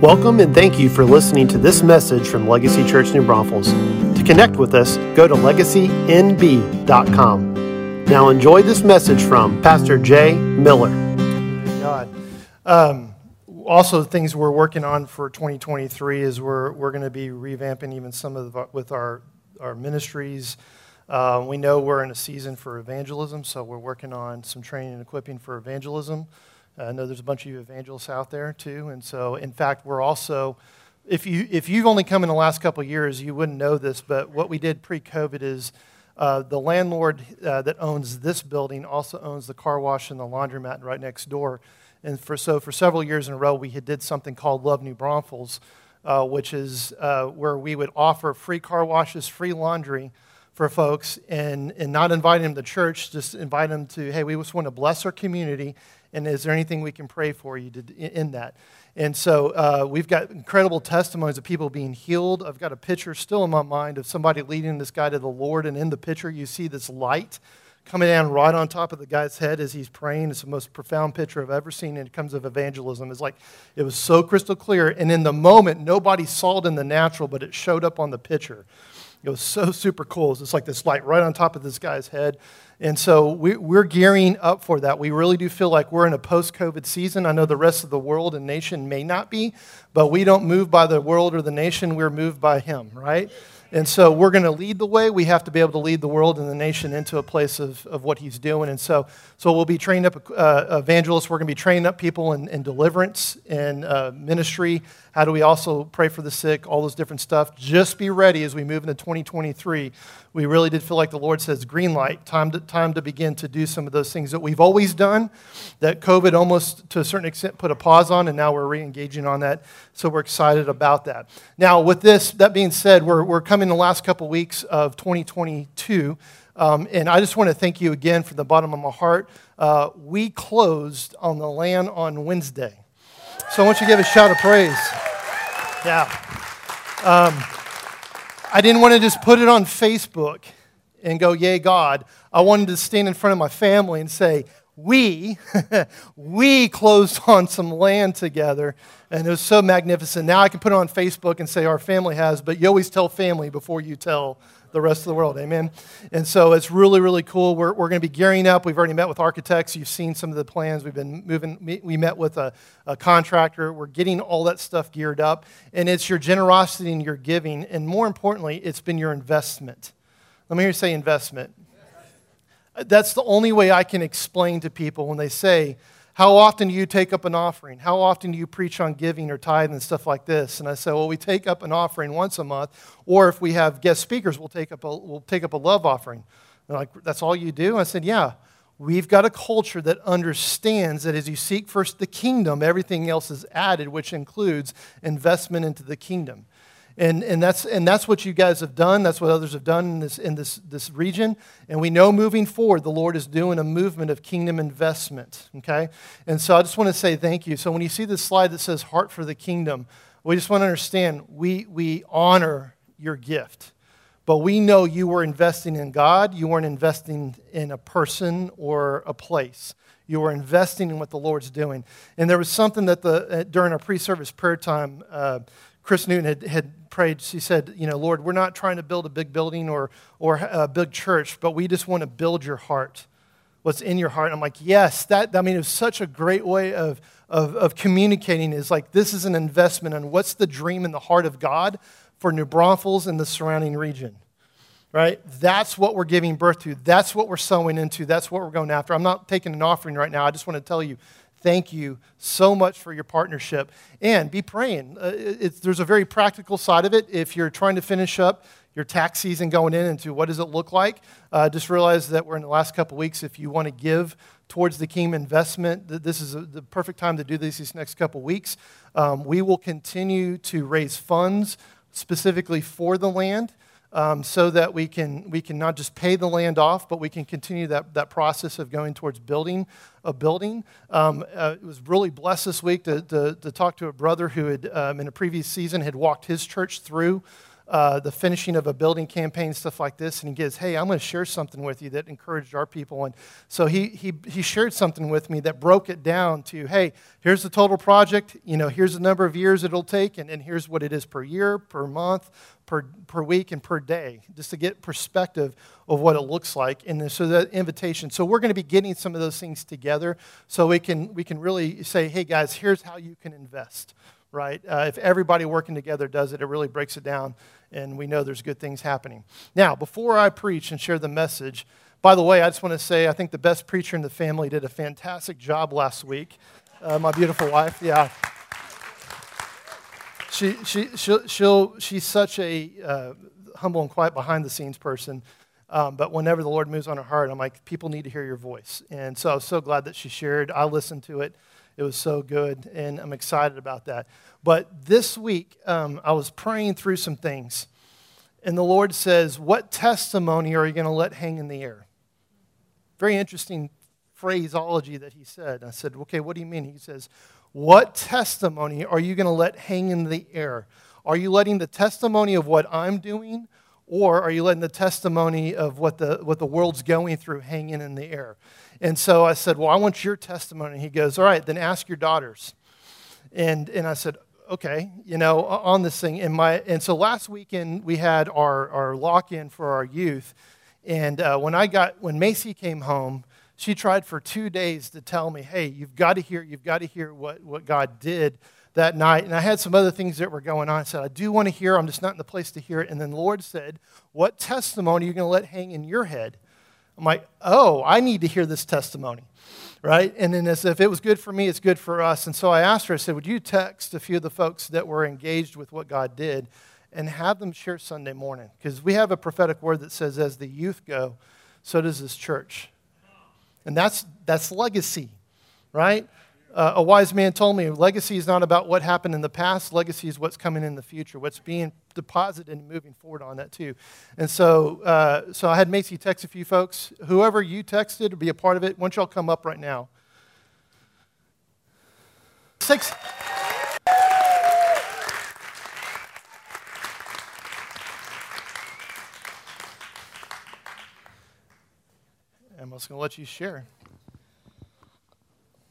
Welcome and thank you for listening to this message from Legacy Church New Braunfels. To connect with us, go to legacynb.com. Now enjoy this message from Pastor Jay Miller. God. Um, also, things we're working on for 2023 is we're, we're going to be revamping even some of the, with our, our ministries. Uh, we know we're in a season for evangelism, so we're working on some training and equipping for evangelism. I know there's a bunch of you evangelists out there too, and so in fact we're also, if you if you've only come in the last couple of years, you wouldn't know this, but what we did pre-COVID is uh, the landlord uh, that owns this building also owns the car wash and the laundromat right next door, and for so for several years in a row we had did something called Love New Braunfels, uh, which is uh, where we would offer free car washes, free laundry for folks and, and not inviting them to church, just invite them to, hey, we just want to bless our community and is there anything we can pray for you to, in that? And so uh, we've got incredible testimonies of people being healed. I've got a picture still in my mind of somebody leading this guy to the Lord, and in the picture you see this light coming down right on top of the guy's head as he's praying. It's the most profound picture I've ever seen, it comes of evangelism. It's like it was so crystal clear, and in the moment, nobody saw it in the natural, but it showed up on the picture. It was so super cool. It's like this light right on top of this guy's head. And so we, are gearing up for that. We really do feel like we're in a post COVID season. I know the rest of the world and nation may not be, but we don't move by the world or the nation. We're moved by Him, right? And so we're going to lead the way. We have to be able to lead the world and the nation into a place of, of what he's doing. And so, so we'll be training up uh, evangelists. We're going to be training up people in, in deliverance and uh, ministry. How do we also pray for the sick? All those different stuff. Just be ready as we move into 2023. We really did feel like the Lord says, green light, time to, time to begin to do some of those things that we've always done, that COVID almost to a certain extent put a pause on, and now we're re engaging on that. So we're excited about that. Now, with this, that being said, we're, we're coming in the last couple weeks of 2022. Um, and I just want to thank you again from the bottom of my heart. Uh, we closed on the land on Wednesday. So I want you to give a shout of praise. Yeah. Um, I didn't want to just put it on Facebook and go, Yay, God. I wanted to stand in front of my family and say, we we closed on some land together and it was so magnificent now i can put it on facebook and say our family has but you always tell family before you tell the rest of the world. Amen? And so it's really really cool. We're, we're going to be gearing up. We've already met with architects. You've seen some of the plans. We've been moving we met with a, a contractor. We're getting all that stuff geared up. And it's your generosity and your giving. And more importantly it's been your investment. Let me hear you say investment. That's the only way I can explain to people when they say, How often do you take up an offering? How often do you preach on giving or tithe and stuff like this? And I said, Well, we take up an offering once a month, or if we have guest speakers, we'll take up a, we'll take up a love offering. They're like, That's all you do? I said, Yeah. We've got a culture that understands that as you seek first the kingdom, everything else is added, which includes investment into the kingdom. And, and, that's, and that's what you guys have done. That's what others have done in, this, in this, this region. And we know moving forward, the Lord is doing a movement of kingdom investment. Okay? And so I just want to say thank you. So when you see this slide that says Heart for the Kingdom, we just want to understand we, we honor your gift. But we know you were investing in God, you weren't investing in a person or a place. You were investing in what the Lord's doing. And there was something that the, uh, during our pre service prayer time, uh, Chris Newton had, had prayed. She said, You know, Lord, we're not trying to build a big building or, or a big church, but we just want to build your heart. What's in your heart? And I'm like, Yes, that, I mean, it was such a great way of, of, of communicating is like, this is an investment and what's the dream in the heart of God for New Braunfels and the surrounding region right? That's what we're giving birth to. That's what we're sowing into. That's what we're going after. I'm not taking an offering right now. I just want to tell you thank you so much for your partnership. And be praying. Uh, there's a very practical side of it. If you're trying to finish up your tax season going in into what does it look like, uh, just realize that we're in the last couple weeks. If you want to give towards the Kingdom investment, this is a, the perfect time to do this these next couple weeks. Um, we will continue to raise funds specifically for the land um, so that we can, we can not just pay the land off, but we can continue that, that process of going towards building a building. Um, uh, it was really blessed this week to, to, to, talk to a brother who had, um, in a previous season, had walked his church through uh, the finishing of a building campaign, stuff like this, and he goes, "Hey, I'm going to share something with you that encouraged our people." And so he he he shared something with me that broke it down to, "Hey, here's the total project. You know, here's the number of years it'll take, and, and here's what it is per year, per month, per per week, and per day, just to get perspective of what it looks like." And so that invitation. So we're going to be getting some of those things together, so we can we can really say, "Hey, guys, here's how you can invest." Right? Uh, if everybody working together does it, it really breaks it down, and we know there's good things happening. Now, before I preach and share the message, by the way, I just want to say I think the best preacher in the family did a fantastic job last week. Uh, my beautiful wife, yeah. She, she, she'll, she'll, she's such a uh, humble and quiet behind the scenes person. Um, but whenever the Lord moves on her heart, I'm like, people need to hear your voice. And so I was so glad that she shared. I listened to it. It was so good, and I'm excited about that. But this week, um, I was praying through some things, and the Lord says, What testimony are you going to let hang in the air? Very interesting phraseology that he said. I said, Okay, what do you mean? He says, What testimony are you going to let hang in the air? Are you letting the testimony of what I'm doing? Or are you letting the testimony of what the, what the world's going through hanging in the air? And so I said, Well, I want your testimony. He goes, All right, then ask your daughters. And, and I said, Okay, you know, on this thing. And, my, and so last weekend we had our, our lock in for our youth. And uh, when I got, when Macy came home, she tried for two days to tell me, Hey, you've got to hear, you've got to hear what, what God did that night. And I had some other things that were going on. I said, I do want to hear, I'm just not in the place to hear it. And then the Lord said, What testimony are you going to let hang in your head? I'm like, oh, I need to hear this testimony, right? And then as if it was good for me, it's good for us. And so I asked her, I said, would you text a few of the folks that were engaged with what God did and have them share Sunday morning? Because we have a prophetic word that says, as the youth go, so does this church. And that's, that's legacy, right? Uh, a wise man told me legacy is not about what happened in the past, legacy is what's coming in the future, what's being deposited and moving forward on that too. And so, uh, so I had Macy text a few folks. Whoever you texted to be a part of it, don't y'all come up right now? Six. I'm just going to let you share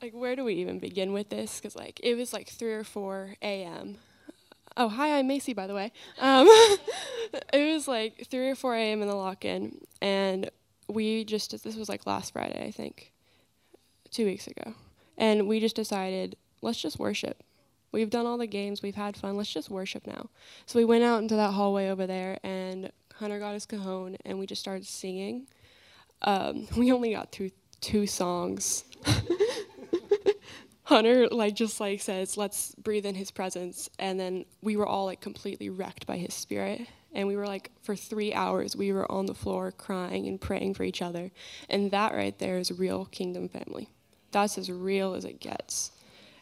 like where do we even begin with this? Because like it was like 3 or 4 a.m oh hi i'm macy by the way. Um, it was like 3 or 4 a.m in the lock-in and we just this was like last friday i think two weeks ago. And we just decided let's just worship. We've done all the games we've had fun let's just worship now. So we went out into that hallway over there and hunter got his cajon and we just started singing. Um, we only got through two songs Hunter like just like says, let's breathe in his presence, and then we were all like completely wrecked by his spirit, and we were like for three hours we were on the floor crying and praying for each other, and that right there is real kingdom family. That's as real as it gets.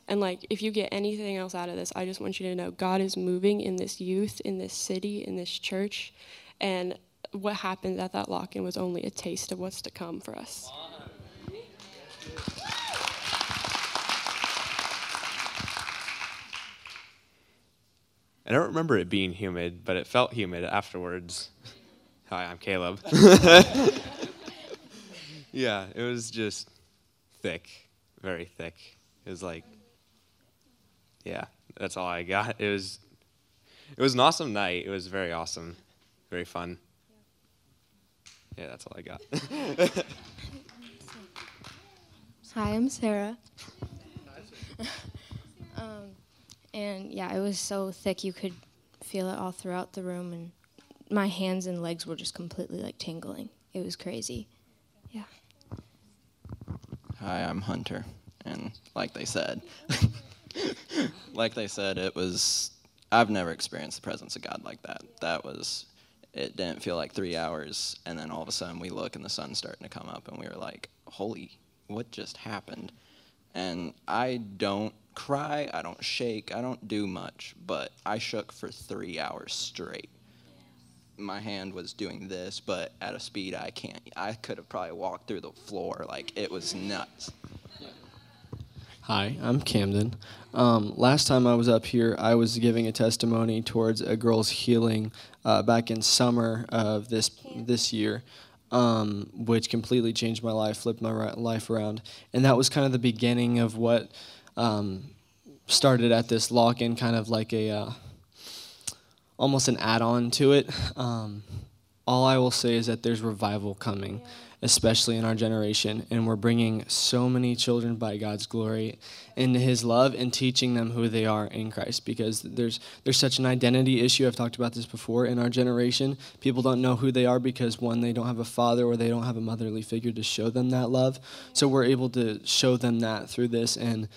And like if you get anything else out of this, I just want you to know God is moving in this youth, in this city, in this church, and what happened at that lock-in was only a taste of what's to come for us. I don't remember it being humid, but it felt humid afterwards. Hi, I'm Caleb. yeah, it was just thick, very thick. It was like, yeah, that's all I got. It was, it was an awesome night. It was very awesome, very fun. Yeah, that's all I got. Hi, I'm Sarah. um, and yeah, it was so thick you could feel it all throughout the room, and my hands and legs were just completely like tingling. It was crazy. Yeah. Hi, I'm Hunter, and like they said, like they said, it was. I've never experienced the presence of God like that. That was. It didn't feel like three hours, and then all of a sudden we look and the sun's starting to come up, and we were like, "Holy, what just happened?" And I don't cry, I don't shake, I don't do much, but I shook for three hours straight. My hand was doing this, but at a speed I can't. I could have probably walked through the floor. Like, it was nuts. Hi, I'm Camden. Um, last time I was up here, I was giving a testimony towards a girl's healing uh, back in summer of this this year, um, which completely changed my life, flipped my life around, and that was kind of the beginning of what um, started at this lock-in, kind of like a uh, almost an add-on to it. Um, all I will say is that there's revival coming especially in our generation. And we're bringing so many children by God's glory into His love and teaching them who they are in Christ because there's, there's such an identity issue. I've talked about this before in our generation. People don't know who they are because, one, they don't have a father or they don't have a motherly figure to show them that love. So we're able to show them that through this. And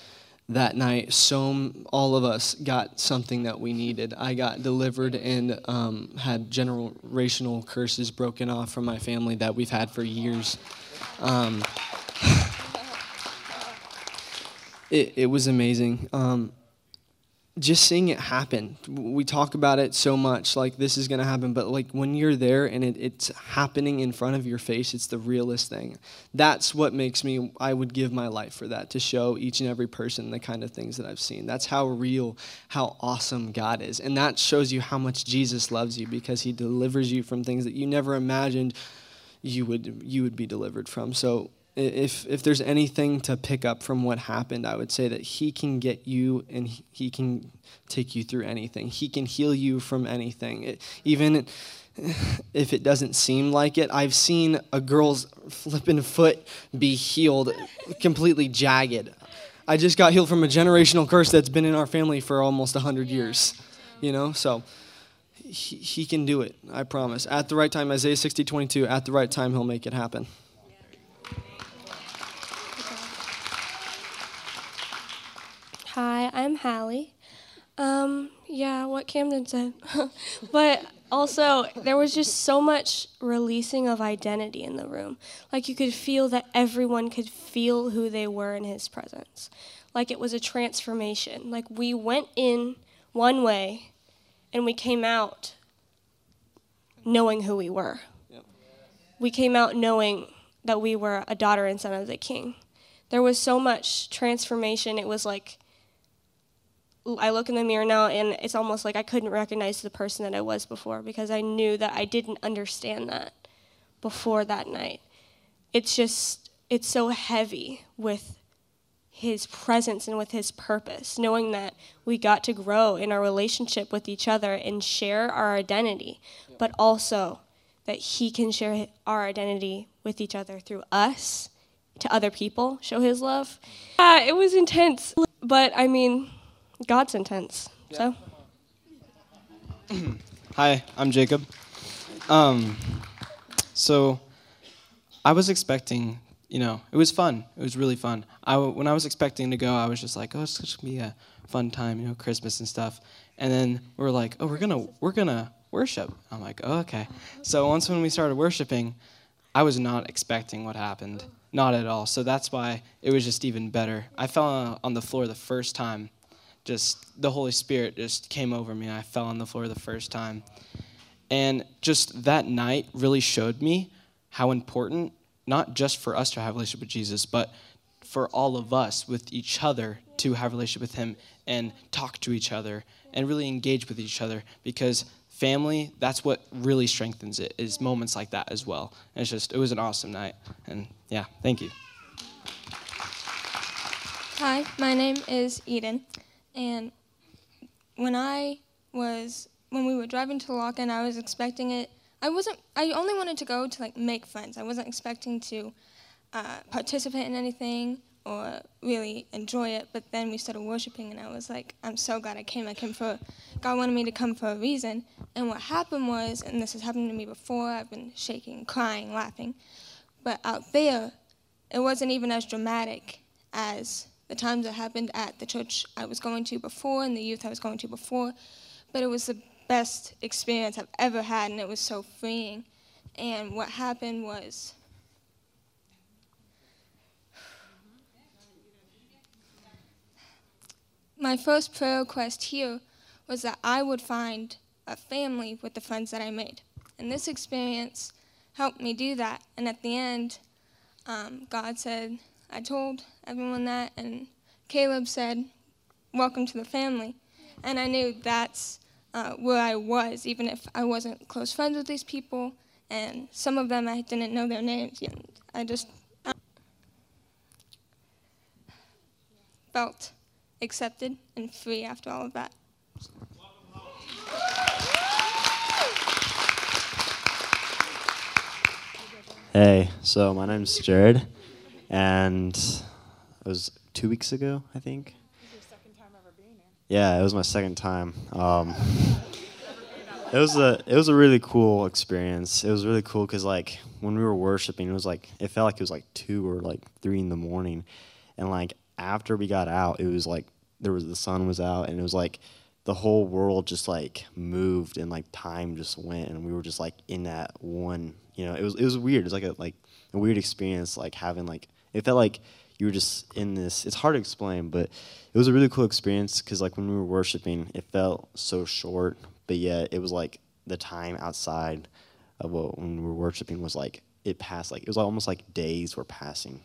that night, so all of us got something that we needed. I got delivered and um, had generational curses broken off from my family that we've had for years. Um, it, it was amazing. Um, just seeing it happen. We talk about it so much, like this is going to happen, but like when you're there and it, it's happening in front of your face, it's the realest thing. That's what makes me, I would give my life for that, to show each and every person the kind of things that I've seen. That's how real, how awesome God is. And that shows you how much Jesus loves you because he delivers you from things that you never imagined you would, you would be delivered from. So if if there's anything to pick up from what happened, I would say that he can get you and he can take you through anything. He can heal you from anything. It, even if it doesn't seem like it, I've seen a girl's flipping foot be healed completely jagged. I just got healed from a generational curse that's been in our family for almost 100 years. You know, so he, he can do it, I promise. At the right time, Isaiah 60, 22, at the right time, he'll make it happen. Hi, I'm Hallie. Um, yeah, what Camden said. but also, there was just so much releasing of identity in the room. Like, you could feel that everyone could feel who they were in his presence. Like, it was a transformation. Like, we went in one way and we came out knowing who we were. Yep. We came out knowing that we were a daughter and son of the king. There was so much transformation. It was like, I look in the mirror now and it's almost like I couldn't recognize the person that I was before because I knew that I didn't understand that before that night. It's just, it's so heavy with his presence and with his purpose, knowing that we got to grow in our relationship with each other and share our identity, but also that he can share our identity with each other through us to other people, show his love. Uh, it was intense, but I mean, God's intense. So. Hi, I'm Jacob. Um, so, I was expecting, you know, it was fun. It was really fun. I, when I was expecting to go, I was just like, oh, it's just gonna be a fun time, you know, Christmas and stuff. And then we are like, oh, we're gonna, we're gonna worship. I'm like, oh, okay. So once when we started worshiping, I was not expecting what happened, not at all. So that's why it was just even better. I fell on the floor the first time just the Holy Spirit just came over me. I fell on the floor the first time. And just that night really showed me how important, not just for us to have relationship with Jesus, but for all of us with each other to have relationship with Him and talk to each other and really engage with each other because family, that's what really strengthens it, is moments like that as well. And it's just, it was an awesome night. And yeah, thank you. Hi, my name is Eden. And when I was when we were driving to the lock-in, I was expecting it. I wasn't. I only wanted to go to like make friends. I wasn't expecting to uh, participate in anything or really enjoy it. But then we started worshiping, and I was like, I'm so glad I came. I came for God wanted me to come for a reason. And what happened was, and this has happened to me before. I've been shaking, crying, laughing, but out there, it wasn't even as dramatic as the times that happened at the church I was going to before and the youth I was going to before. But it was the best experience I've ever had, and it was so freeing. And what happened was. My first prayer request here was that I would find a family with the friends that I made. And this experience helped me do that. And at the end, um, God said, I told everyone that, and Caleb said, Welcome to the family. And I knew that's uh, where I was, even if I wasn't close friends with these people. And some of them I didn't know their names yet. I just uh, felt accepted and free after all of that. Hey, so my name's Jared, and it was two weeks ago, I think. Yeah, it was my second time. Um, it was a it was a really cool experience. It was really cool because like when we were worshiping, it was like it felt like it was like two or like three in the morning, and like after we got out, it was like there was the sun was out, and it was like the whole world just like moved and like time just went, and we were just like in that one. You know, it was it was weird. It was like a like a weird experience, like having like it felt like you were just in this. It's hard to explain, but it was a really cool experience because like when we were worshiping, it felt so short, but yet it was like the time outside of what when we were worshiping was like it passed like it was almost like days were passing,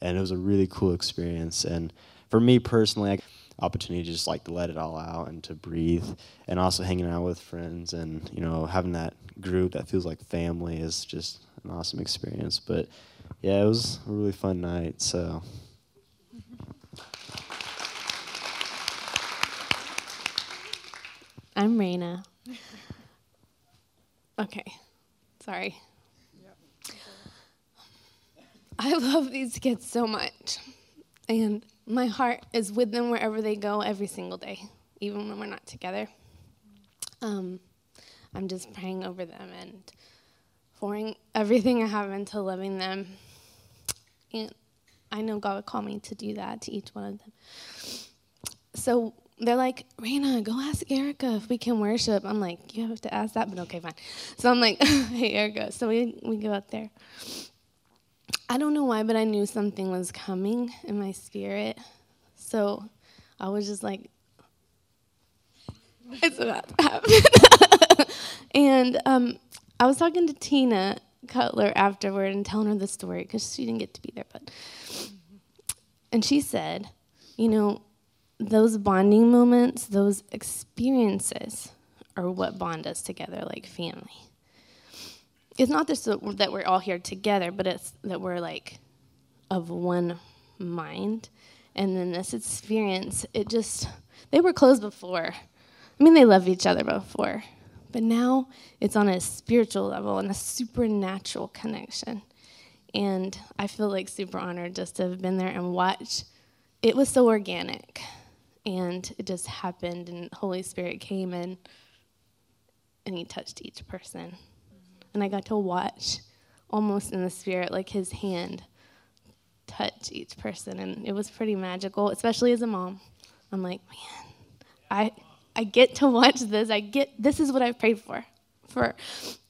and it was a really cool experience. And for me personally, I opportunity to just like to let it all out and to breathe and also hanging out with friends and you know having that group that feels like family is just an awesome experience but yeah it was a really fun night so I'm Raina. Okay, sorry. I love these kids so much. And my heart is with them wherever they go every single day, even when we're not together. Um, I'm just praying over them and pouring everything I have into loving them. And I know God would call me to do that to each one of them. So they're like, Raina, go ask Erica if we can worship. I'm like, you have to ask that, but okay, fine. So I'm like, hey, Erica. So we, we go out there. I don't know why, but I knew something was coming in my spirit. So I was just like, it's about to happen. and um, I was talking to Tina Cutler afterward and telling her the story because she didn't get to be there. But and she said, you know, those bonding moments, those experiences, are what bond us together like family it's not just that we're all here together, but it's that we're like of one mind. And then this experience, it just, they were close before. I mean, they loved each other before. But now it's on a spiritual level and a supernatural connection. And I feel like super honored just to have been there and watch. It was so organic. And it just happened, and Holy Spirit came in and He touched each person mm-hmm. and I got to watch almost in the spirit, like his hand touch each person. And it was pretty magical, especially as a mom. I'm like, man, I, I get to watch this. I get, this is what I've prayed for. For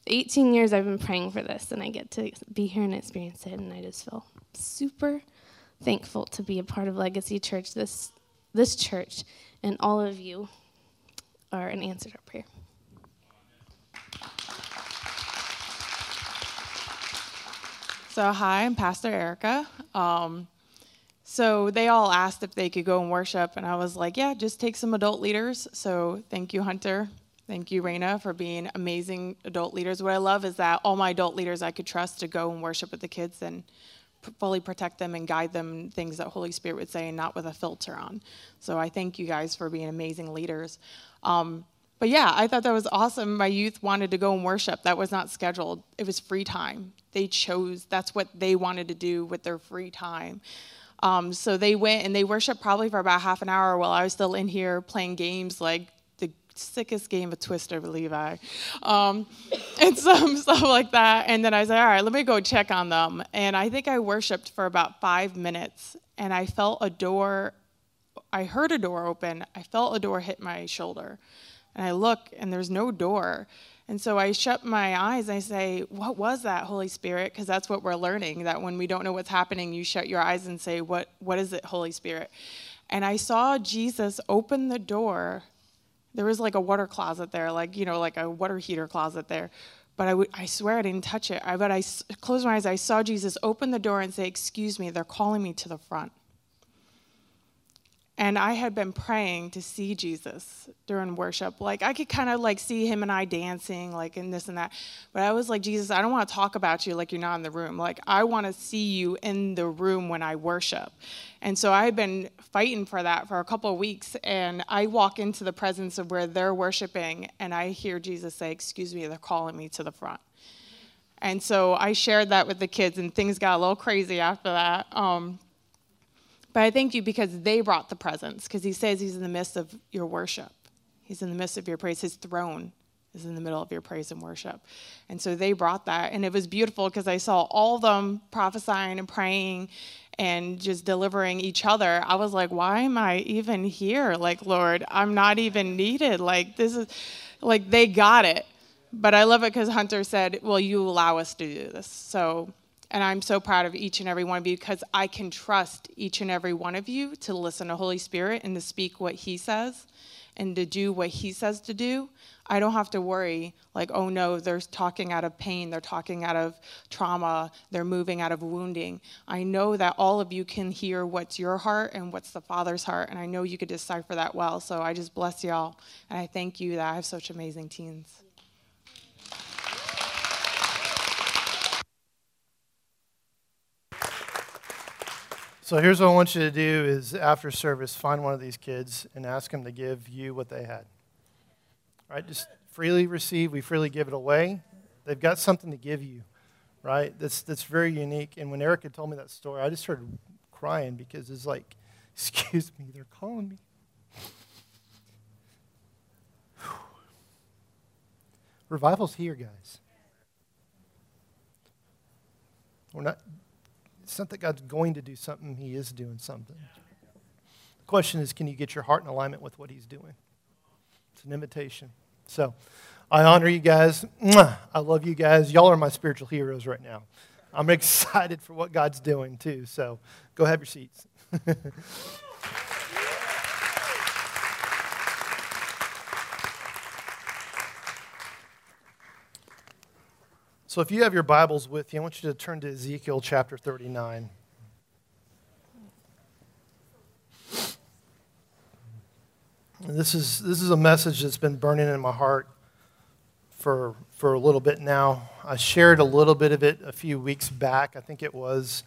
18 years, I've been praying for this, and I get to be here and experience it. And I just feel super thankful to be a part of Legacy Church. This, this church and all of you are an answer to prayer. So, hi, I'm Pastor Erica. Um, so, they all asked if they could go and worship, and I was like, yeah, just take some adult leaders. So, thank you, Hunter. Thank you, Raina, for being amazing adult leaders. What I love is that all my adult leaders I could trust to go and worship with the kids and fully protect them and guide them things that Holy Spirit would say and not with a filter on. So, I thank you guys for being amazing leaders. Um, but yeah, I thought that was awesome. My youth wanted to go and worship. That was not scheduled, it was free time they chose that's what they wanted to do with their free time um, so they went and they worshiped probably for about half an hour while i was still in here playing games like the sickest game of twister believe i. Um, and some stuff like that. And then i was like all right let me go check on them. And i think i worshiped for about five minutes and i felt a door i heard a door open. I felt a door hit my shoulder. And i look and there's no door and so I shut my eyes I say, What was that, Holy Spirit? Because that's what we're learning that when we don't know what's happening, you shut your eyes and say, What, what is it, Holy Spirit? And I saw Jesus open the door. There was like a water closet there, like, you know, like a water heater closet there. But I, w- I swear I didn't touch it. I, but I s- closed my eyes. I saw Jesus open the door and say, Excuse me, they're calling me to the front. And I had been praying to see Jesus during worship. Like I could kind of like see him and I dancing, like and this and that. But I was like, Jesus, I don't want to talk about you like you're not in the room. Like I want to see you in the room when I worship. And so I had been fighting for that for a couple of weeks. And I walk into the presence of where they're worshiping, and I hear Jesus say, "Excuse me, they're calling me to the front." And so I shared that with the kids, and things got a little crazy after that. Um, but I thank you because they brought the presence, because he says he's in the midst of your worship. He's in the midst of your praise. His throne is in the middle of your praise and worship. And so they brought that. And it was beautiful because I saw all of them prophesying and praying and just delivering each other. I was like, why am I even here? Like, Lord, I'm not even needed. Like, this is like they got it. But I love it because Hunter said, well, you allow us to do this. So and I'm so proud of each and every one of you because I can trust each and every one of you to listen to Holy Spirit and to speak what He says and to do what He says to do. I don't have to worry, like, oh no, they're talking out of pain, they're talking out of trauma, they're moving out of wounding. I know that all of you can hear what's your heart and what's the Father's heart, and I know you could decipher that well. So I just bless y'all, and I thank you that I have such amazing teens. So here's what I want you to do is after service, find one of these kids and ask them to give you what they had. Right, just freely receive. We freely give it away. They've got something to give you, right? That's, that's very unique. And when Erica told me that story, I just started crying because it's like, excuse me, they're calling me. Revival's here, guys. We're not it's not that God's going to do something, He is doing something. The question is can you get your heart in alignment with what He's doing? It's an invitation. So I honor you guys. I love you guys. Y'all are my spiritual heroes right now. I'm excited for what God's doing too. So go have your seats. So if you have your Bibles with you, I want you to turn to Ezekiel chapter 39. this is, this is a message that's been burning in my heart for, for a little bit now. I shared a little bit of it a few weeks back. I think it was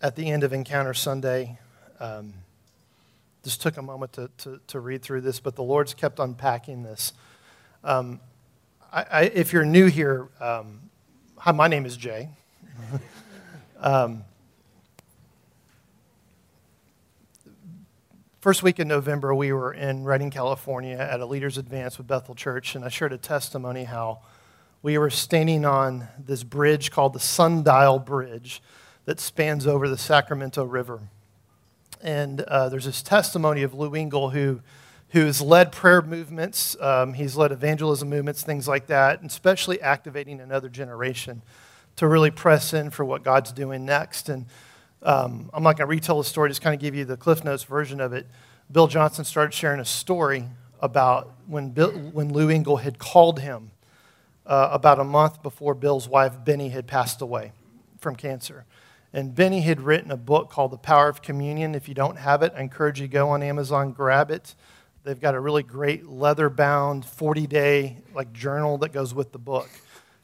at the end of Encounter Sunday. Um, just took a moment to, to, to, read through this, but the Lord's kept unpacking this. Um, I, I, if you're new here, um, hi, my name is Jay. um, first week in November, we were in Redding, California at a Leaders Advance with Bethel Church, and I shared a testimony how we were standing on this bridge called the Sundial Bridge that spans over the Sacramento River. And uh, there's this testimony of Lou Engle who who's led prayer movements. Um, he's led evangelism movements, things like that, and especially activating another generation to really press in for what God's doing next. And um, I'm not going to retell the story, just kind of give you the Cliff Notes version of it. Bill Johnson started sharing a story about when, Bill, when Lou Engle had called him uh, about a month before Bill's wife, Beni, had passed away from cancer. And Beni had written a book called The Power of Communion. If you don't have it, I encourage you to go on Amazon, grab it. They've got a really great leather bound 40 day like journal that goes with the book.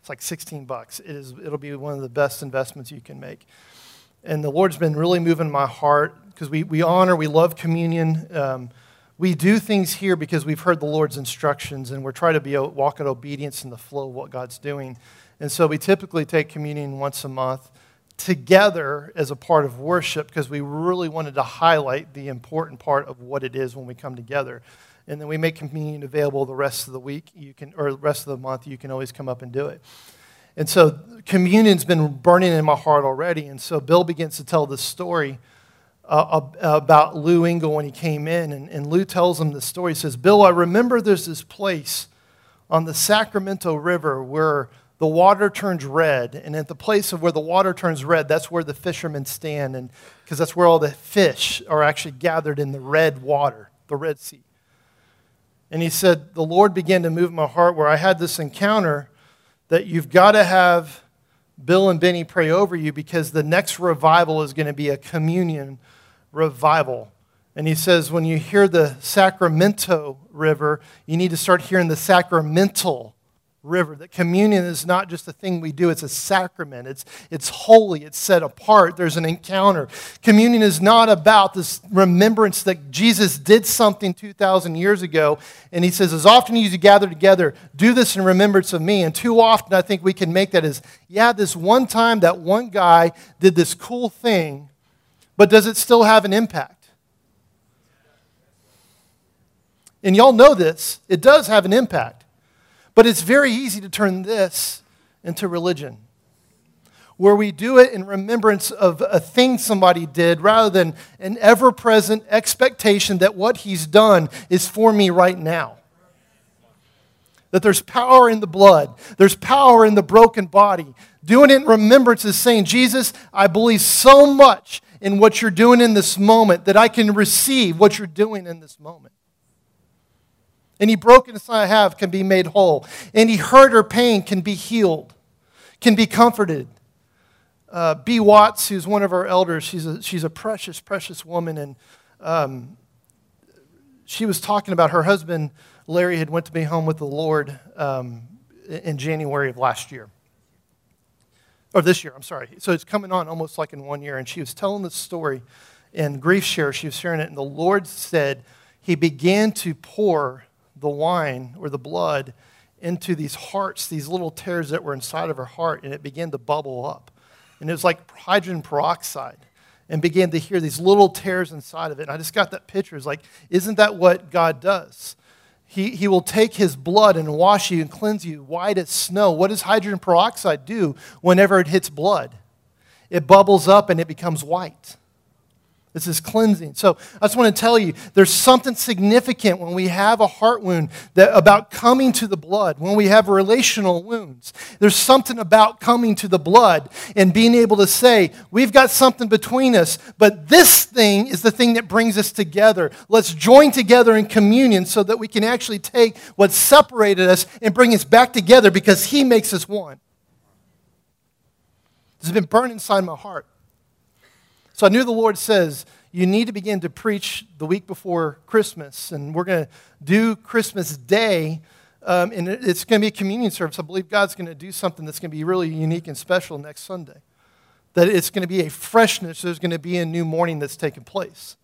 It's like 16 bucks. It is, it'll be one of the best investments you can make. And the Lord's been really moving my heart because we, we honor, we love communion. Um, we do things here because we've heard the Lord's instructions and we're trying to be walk in obedience in the flow of what God's doing. And so we typically take communion once a month together as a part of worship because we really wanted to highlight the important part of what it is when we come together. And then we make communion available the rest of the week, you can, or the rest of the month, you can always come up and do it. And so communion's been burning in my heart already. And so Bill begins to tell this story uh, about Lou Engle when he came in. And, and Lou tells him the story. He says, Bill, I remember there's this place on the Sacramento River where the water turns red. And at the place of where the water turns red, that's where the fishermen stand, and because that's where all the fish are actually gathered in the red water, the Red Sea. And he said, The Lord began to move my heart where I had this encounter that you've got to have Bill and Beni pray over you because the next revival is going to be a communion revival. And he says, when you hear the Sacramento River, you need to start hearing the sacramental river. That communion is not just a thing we do, it's a sacrament. It's, it's holy, it's set apart. There's an encounter. Communion is not about this remembrance that Jesus did something 2,000 years ago. And he says, as often as you gather together, do this in remembrance of me. And too often, I think we can make that as, yeah, this one time that one guy did this cool thing, but does it still have an impact? And y'all know this, it does have an impact. But it's very easy to turn this into religion, where we do it in remembrance of a thing somebody did rather than an ever present expectation that what he's done is for me right now. That there's power in the blood, there's power in the broken body. Doing it in remembrance is saying, Jesus, I believe so much in what you're doing in this moment that I can receive what you're doing in this moment. Any brokenness I have can be made whole. Any hurt or pain can be healed, can be comforted. Uh, B. Watts, who's one of our elders, she's a, she's a precious, precious woman, and um, she was talking about her husband, Larry, had went to be home with the Lord um, in January of last year. Or this year, I'm sorry. So it's coming on almost like in one year. And she was telling the story in Grief Share. She was sharing it, and the Lord said he began to pour the wine or the blood into these hearts, these little tears that were inside of her heart, and it began to bubble up. And it was like hydrogen peroxide, and began to hear these little tears inside of it. And I just got that picture. It's like, isn't that what God does? He, he will take his blood and wash you and cleanse you white as snow. What does hydrogen peroxide do whenever it hits blood? It bubbles up and it becomes white. This is cleansing. So I just want to tell you there's something significant when we have a heart wound that, about coming to the blood, when we have relational wounds. There's something about coming to the blood and being able to say, we've got something between us, but this thing is the thing that brings us together. Let's join together in communion so that we can actually take what separated us and bring us back together because He makes us one. This has been burned inside my heart. So I knew the Lord says, you need to begin to preach the week before Christmas. And we're going to do Christmas Day. Um, and it's going to be a communion service. I believe God's going to do something that's going to be really unique and special next Sunday. That it's going to be a freshness, there's going to be a new morning that's taking place.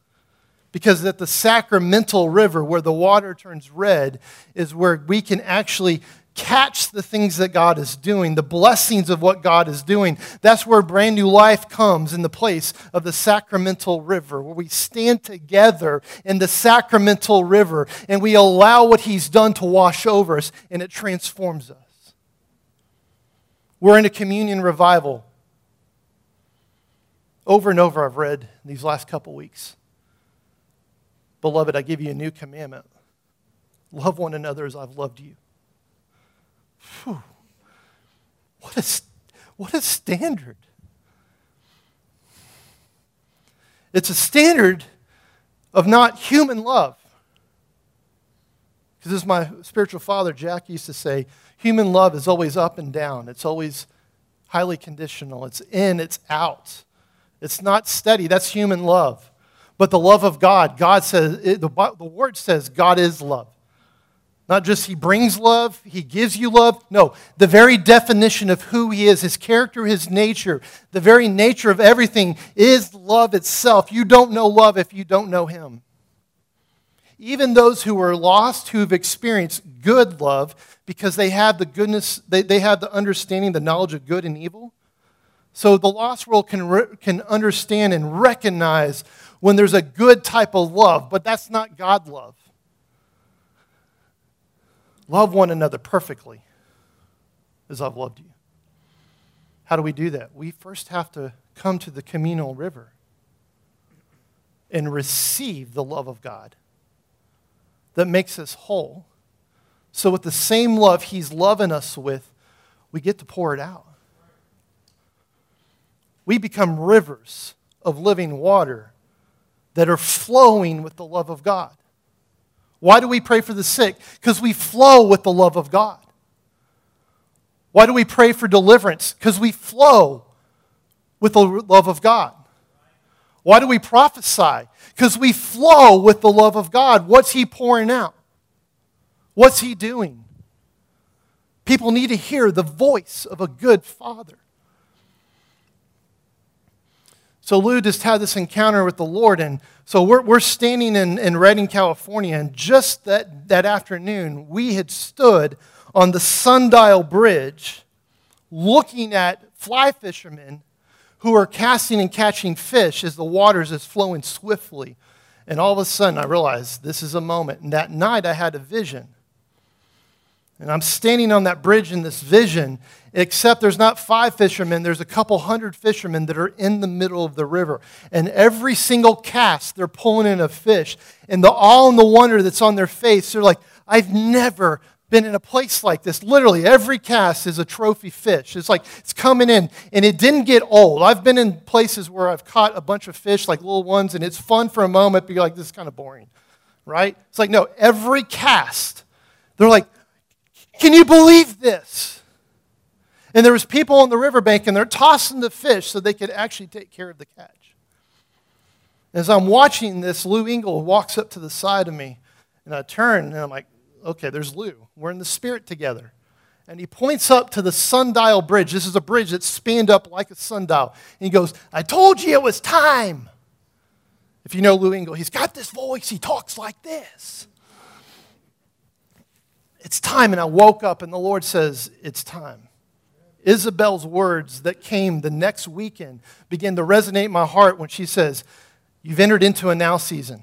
Because at the sacramental river, where the water turns red, is where we can actually catch the things that God is doing, the blessings of what God is doing. That's where brand new life comes in the place of the sacramental river, where we stand together in the sacramental river and we allow what He's done to wash over us and it transforms us. We're in a communion revival. Over and over, I've read these last couple weeks. Beloved, I give you a new commandment love one another as I've loved you. Whew. What a, what a standard. It's a standard of not human love. Because as my spiritual father, Jack, used to say, human love is always up and down. It's always highly conditional. It's in, it's out. It's not steady. That's human love. But the love of God, God says, it, the, the word says God is love. Not just he brings love, he gives you love. No, the very definition of who he is, his character, his nature, the very nature of everything is love itself. You don't know love if you don't know him. Even those who are lost, who've experienced good love, because they have the goodness, they, they have the understanding, the knowledge of good and evil. So the lost world can, re- can understand and recognize when there's a good type of love, but that's not God love. Love one another perfectly as I've loved you. How do we do that? We first have to come to the communal river and receive the love of God that makes us whole. So, with the same love He's loving us with, we get to pour it out. We become rivers of living water that are flowing with the love of God. Why do we pray for the sick? Because we flow with the love of God. Why do we pray for deliverance? Because we flow with the love of God. Why do we prophesy? Because we flow with the love of God. What's He pouring out? What's He doing? People need to hear the voice of a good Father. So Lou just had this encounter with the Lord, and so we're, we're standing in, in Redding, California, and just that, that afternoon, we had stood on the Sundial Bridge looking at fly fishermen who are casting and catching fish as the waters is flowing swiftly. And all of a sudden, I realized this is a moment. And that night, I had a vision. And I'm standing on that bridge in this vision, except there's not five fishermen, there's a couple hundred fishermen that are in the middle of the river. And every single cast, they're pulling in a fish. And the awe and the wonder that's on their face, they're like, I've never been in a place like this. Literally, every cast is a trophy fish. It's like it's coming in, and it didn't get old. I've been in places where I've caught a bunch of fish, like little ones, and it's fun for a moment, but you're like, this is kind of boring, right? It's like, no, every cast, they're like, can you believe this? And there was people on the riverbank, and they're tossing the fish so they could actually take care of the catch. As I'm watching this, Lou Engle walks up to the side of me, and I turn, and I'm like, okay, there's Lou. We're in the spirit together. And he points up to the sundial bridge. This is a bridge that's spanned up like a sundial. And he goes, I told you it was time. If you know Lou Engle, he's got this voice. He talks like this. It's time. And I woke up, and the Lord says, It's time. Isabel's words that came the next weekend began to resonate in my heart when she says, You've entered into a now season.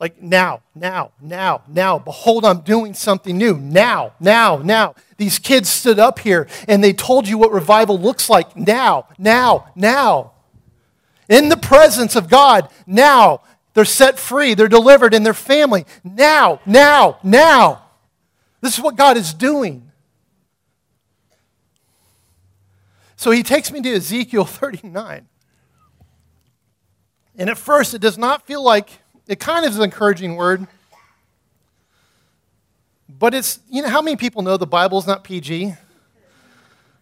Like now, now, now, now. Behold, I'm doing something new. Now, now, now. These kids stood up here and they told you what revival looks like. Now, now, now. In the presence of God, now. They're set free, they're delivered in their family. Now, now, now. This is what God is doing. So he takes me to Ezekiel 39. And at first, it does not feel like it kind of is an encouraging word. But it's, you know, how many people know the Bible's not PG?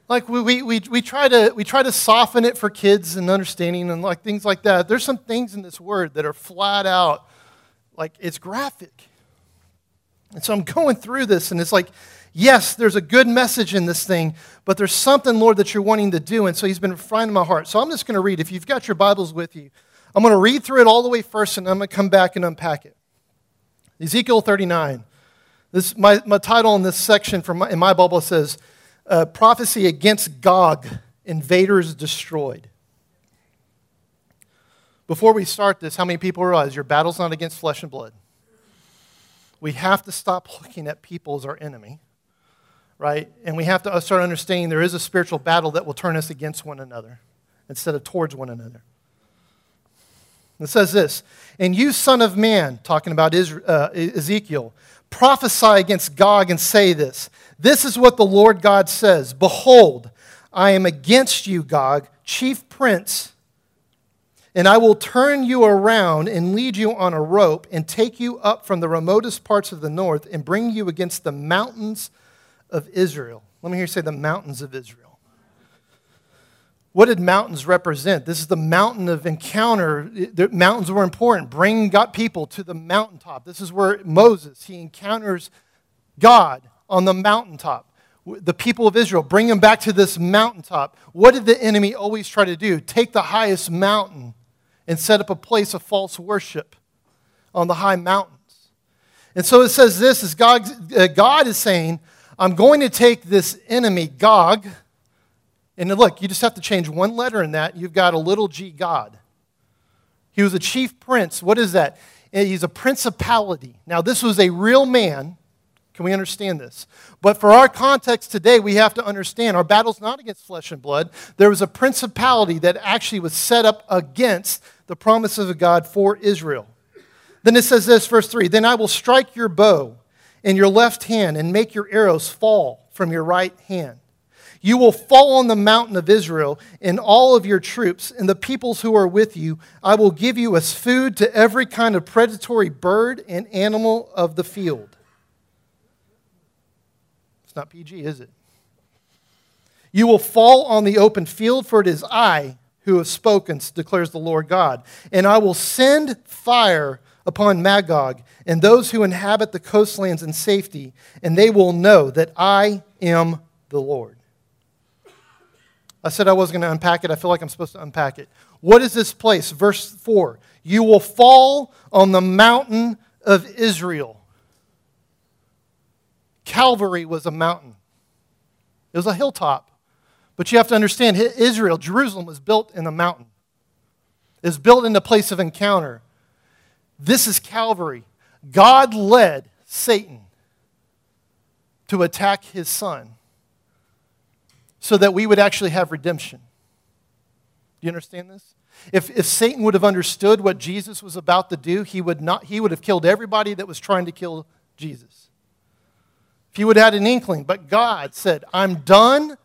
Like, we, we, we, we, try to, we try to soften it for kids and understanding and like things like that. There's some things in this word that are flat out, like, it's graphic. And so I'm going through this, and it's like, yes, there's a good message in this thing, but there's something, Lord, that you're wanting to do. And so he's been finding my heart. So I'm just going to read. If you've got your Bibles with you, I'm going to read through it all the way first, and I'm going to come back and unpack it. Ezekiel 39. This, my, my title in this section from my, in my Bible says, uh, Prophecy Against Gog, Invaders Destroyed. Before we start this, how many people realize your battle's not against flesh and blood? We have to stop looking at people as our enemy, right? And we have to start understanding there is a spiritual battle that will turn us against one another instead of towards one another. It says this And you, son of man, talking about uh, Ezekiel, prophesy against Gog and say this This is what the Lord God says Behold, I am against you, Gog, chief prince, and I will turn you around and lead you on a rope and take you up from the remotest parts of the north and bring you against the mountains of Israel. Let me hear you say the mountains of Israel. What did mountains represent? This is the mountain of encounter. The mountains were important. Bring God people to the mountaintop. This is where Moses, he encounters God on the mountaintop. The people of Israel, bring them back to this mountaintop. What did the enemy always try to do? Take the highest mountain and set up a place of false worship on the high mountains. And so it says this is God, uh, God is saying, I'm going to take this enemy, Gog, and look, you just have to change one letter in that. You've got a little g God. He was a chief prince. What is that? Eh, he's a principality. Now, this was a real man. Can we understand this? But for our context today, we have to understand our battle's not against flesh and blood. There was a principality that actually was set up against the promises of God for Israel. Then it says this, verse 3 Then I will strike your bow in your left hand and make your arrows fall from your right hand. You will fall on the mountain of Israel and all of your troops and the peoples who are with you. I will give you as food to every kind of predatory bird and animal of the field. It's not PG, is it? You will fall on the open field, for it is I who have spoken, declares the Lord God. And I will send fire upon Magog and those who inhabit the coastlands in safety, and they will know that I am the Lord. I said I wasn't going to unpack it. I feel like I'm supposed to unpack it. What is this place? Verse 4 You will fall on the mountain of Israel. Calvary was a mountain, it was a hilltop. But you have to understand Israel, Jerusalem, was built in a mountain, it was built in a place of encounter. This is Calvary. God led Satan to attack his son so that we would actually have redemption. Do you understand this? If, if Satan would have understood what Jesus was about to do, he would, not, he would have killed everybody that was trying to kill Jesus. If he would have had an inkling, but God said, I'm done.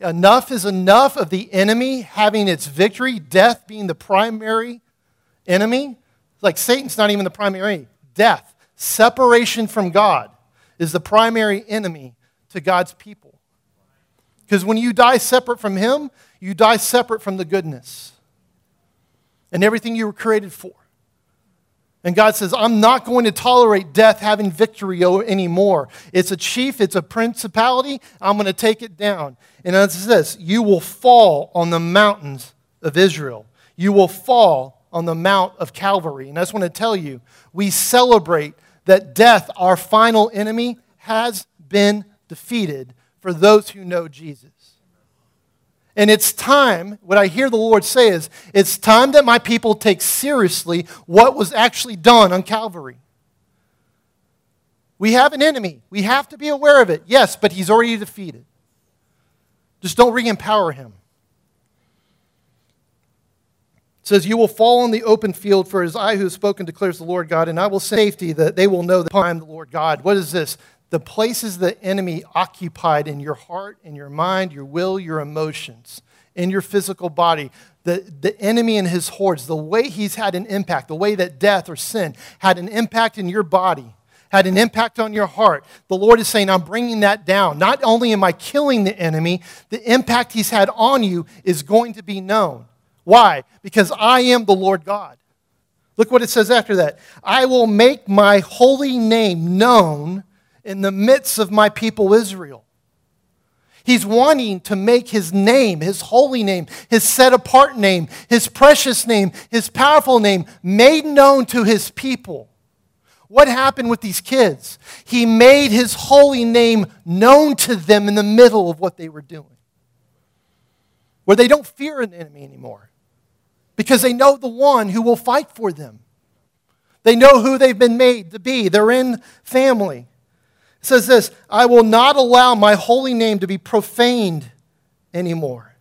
Enough is enough of the enemy having its victory, death being the primary enemy. Like Satan's not even the primary. Death, separation from God, is the primary enemy to God's people. Because when you die separate from Him, you die separate from the goodness and everything you were created for. And God says, I'm not going to tolerate death having victory anymore. It's a chief, it's a principality. I'm going to take it down. And it says, this You will fall on the mountains of Israel. You will fall on the Mount of Calvary. And I just want to tell you, we celebrate that death, our final enemy, has been defeated for those who know Jesus. And it's time, what I hear the Lord say is, it's time that my people take seriously what was actually done on Calvary. We have an enemy. We have to be aware of it. Yes, but he's already defeated. Just don't re empower him. It says, You will fall on the open field, for it is I who have spoken, declares the Lord God, and I will safety that they will know that I am the Lord God. What is this? the places the enemy occupied in your heart, in your mind, your will, your emotions, in your physical body. The, the enemy and his hordes, the way he's had an impact, the way that death or sin had an impact in your body, had an impact on your heart. The Lord is saying, I'm bringing that down. Not only am I killing the enemy, the impact he's had on you is going to be known. Why? Because I am the Lord God. Look what it says after that. I will make my holy name known in the midst of my people Israel. He's wanting to make his name, his holy name, his set apart name, his precious name, his powerful name made known to his people. What happened with these kids? He made his holy name known to them in the middle of what they were doing. Where they don't fear an enemy anymore because they know the one who will fight for them. They know who they've been made to be. They're in family. It says this I will not allow my holy name to be profaned anymore.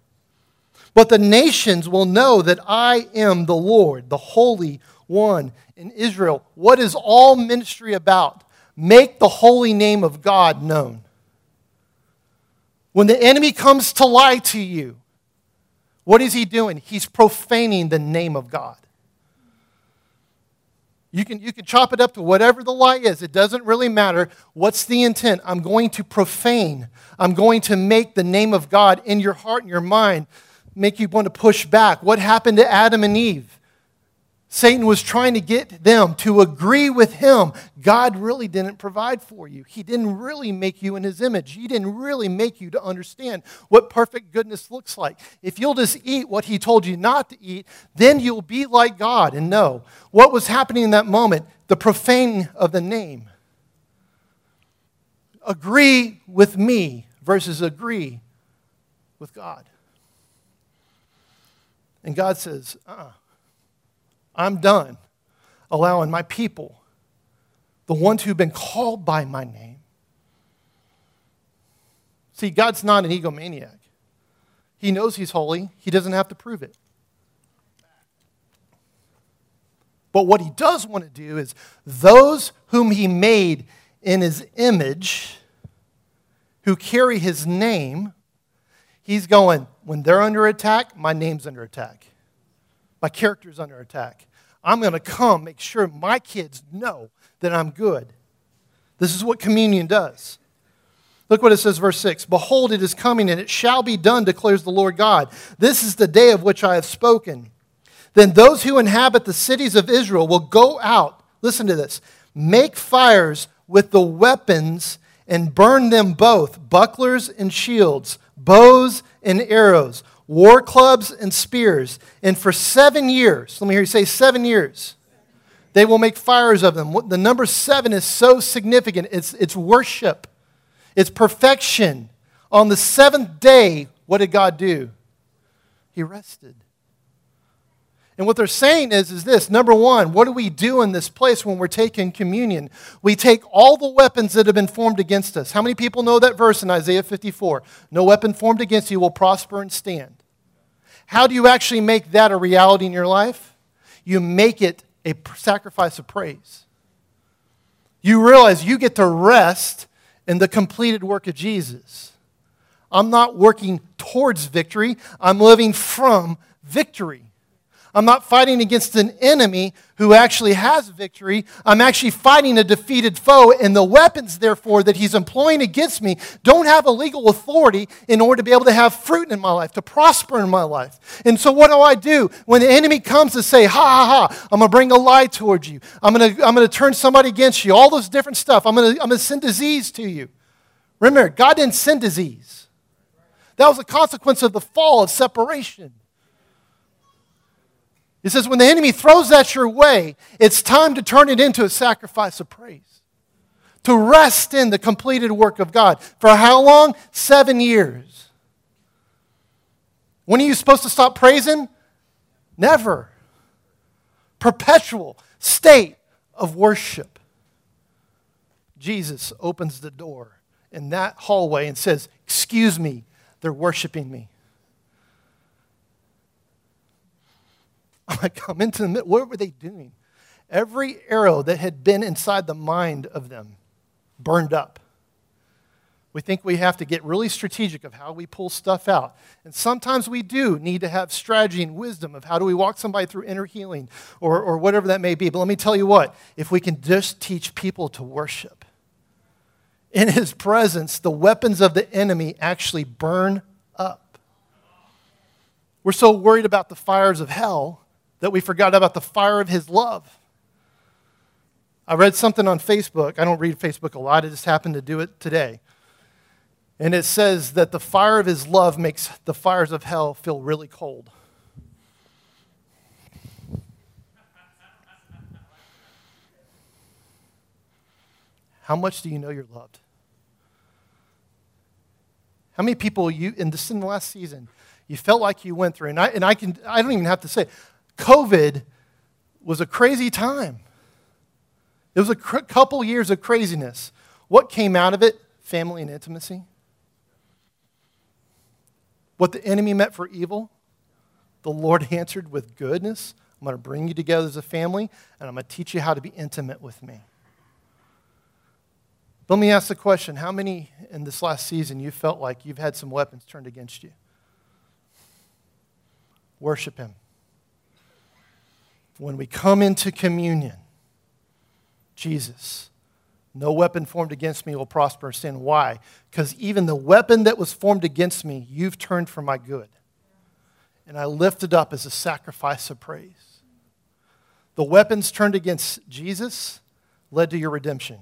But the nations will know that I am the Lord, the Holy One in Israel. What is all ministry about? Make the holy name of God known. When the enemy comes to lie to you, what is he doing? He's profaning the name of God. You can, you can chop it up to whatever the lie is. It doesn't really matter. What's the intent? I'm going to profane. I'm going to make the name of God in your heart and your mind make you want to push back. What happened to Adam and Eve? Satan was trying to get them to agree with him. God really didn't provide for you. He didn't really make you in his image. He didn't really make you to understand what perfect goodness looks like. If you'll just eat what he told you not to eat, then you'll be like God and know what was happening in that moment, the profane of the name. Agree with me versus agree with God. And God says, uh uh-uh. I'm done allowing my people, the ones who've been called by my name. See, God's not an egomaniac. He knows He's holy, He doesn't have to prove it. But what He does want to do is those whom He made in His image, who carry His name, He's going, when they're under attack, my name's under attack. My character is under attack. I'm going to come make sure my kids know that I'm good. This is what communion does. Look what it says, verse 6 Behold, it is coming, and it shall be done, declares the Lord God. This is the day of which I have spoken. Then those who inhabit the cities of Israel will go out, listen to this, make fires with the weapons and burn them both bucklers and shields, bows and arrows, war clubs and spears. And for seven years, let me hear you say seven years, they will make fires of them. The number seven is so significant. It's, it's worship, it's perfection. On the seventh day, what did God do? He rested. And what they're saying is, is this number one, what do we do in this place when we're taking communion? We take all the weapons that have been formed against us. How many people know that verse in Isaiah 54? No weapon formed against you will prosper and stand. How do you actually make that a reality in your life? You make it a sacrifice of praise. You realize you get to rest in the completed work of Jesus. I'm not working towards victory, I'm living from victory. I'm not fighting against an enemy who actually has victory. I'm actually fighting a defeated foe, and the weapons, therefore, that he's employing against me don't have a legal authority in order to be able to have fruit in my life, to prosper in my life. And so, what do I do? When the enemy comes to say, ha ha ha, I'm going to bring a lie towards you, I'm going to, I'm going to turn somebody against you, all those different stuff, I'm going, to, I'm going to send disease to you. Remember, God didn't send disease, that was a consequence of the fall of separation. He says, when the enemy throws that your way, it's time to turn it into a sacrifice of praise. To rest in the completed work of God. For how long? Seven years. When are you supposed to stop praising? Never. Perpetual state of worship. Jesus opens the door in that hallway and says, Excuse me, they're worshiping me. I come into the middle. What were they doing? Every arrow that had been inside the mind of them burned up. We think we have to get really strategic of how we pull stuff out. And sometimes we do need to have strategy and wisdom of how do we walk somebody through inner healing or, or whatever that may be. But let me tell you what, if we can just teach people to worship, in his presence, the weapons of the enemy actually burn up. We're so worried about the fires of hell that we forgot about the fire of his love. I read something on Facebook. I don't read Facebook a lot, I just happened to do it today. And it says that the fire of his love makes the fires of hell feel really cold. How much do you know you're loved? How many people you in this in the last season you felt like you went through, and I and I can I don't even have to say COVID was a crazy time. It was a cr- couple years of craziness. What came out of it? Family and intimacy. What the enemy meant for evil, the Lord answered with goodness. I'm going to bring you together as a family, and I'm going to teach you how to be intimate with me. Let me ask the question how many in this last season you felt like you've had some weapons turned against you? Worship Him when we come into communion, Jesus, no weapon formed against me will prosper or sin. Why? Because even the weapon that was formed against me, you've turned for my good. And I lift it up as a sacrifice of praise. The weapons turned against Jesus led to your redemption.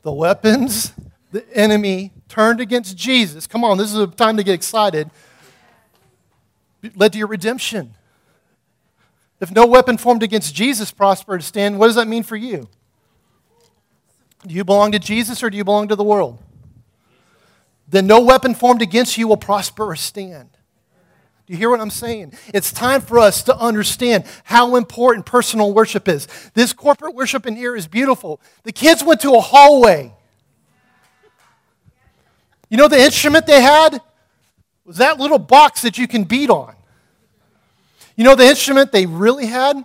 The weapons the enemy turned against Jesus. Come on, this is a time to get excited led to your redemption. If no weapon formed against Jesus prospered, stand, what does that mean for you? Do you belong to Jesus or do you belong to the world? Then no weapon formed against you will prosper or stand. Do you hear what I'm saying? It's time for us to understand how important personal worship is. This corporate worship in here is beautiful. The kids went to a hallway. You know the instrument they had? was that little box that you can beat on. You know the instrument they really had?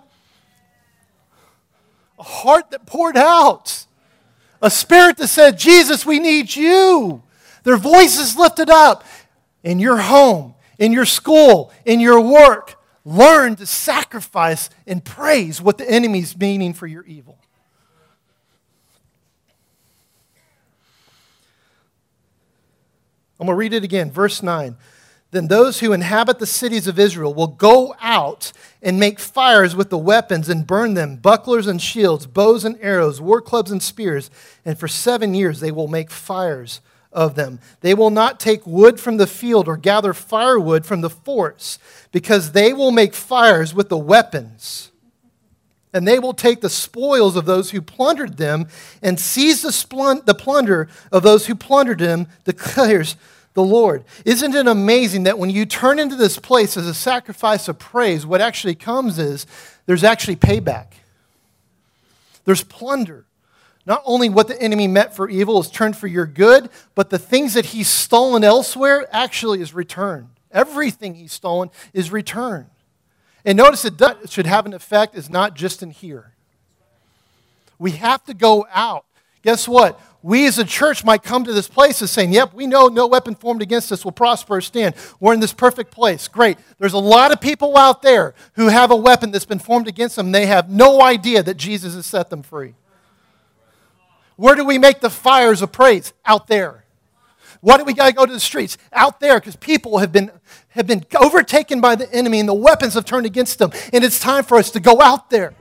A heart that poured out, a spirit that said, Jesus, we need you. Their voices lifted up in your home, in your school, in your work. Learn to sacrifice and praise what the enemy's meaning for your evil. I'm going to read it again, verse 9. Then those who inhabit the cities of Israel will go out and make fires with the weapons and burn them bucklers and shields, bows and arrows, war clubs and spears. And for seven years they will make fires of them. They will not take wood from the field or gather firewood from the forts, because they will make fires with the weapons. And they will take the spoils of those who plundered them and seize the, the plunder of those who plundered them, declares the Lord. Isn't it amazing that when you turn into this place as a sacrifice of praise, what actually comes is there's actually payback? There's plunder. Not only what the enemy meant for evil is turned for your good, but the things that he's stolen elsewhere actually is returned. Everything he's stolen is returned. And notice it does, should have an effect is not just in here. We have to go out. Guess what? We as a church might come to this place as saying, Yep, we know no weapon formed against us will prosper or stand. We're in this perfect place. Great. There's a lot of people out there who have a weapon that's been formed against them. They have no idea that Jesus has set them free. Where do we make the fires of praise? Out there. Why do we got to go to the streets? Out there, because people have been, have been overtaken by the enemy and the weapons have turned against them. And it's time for us to go out there.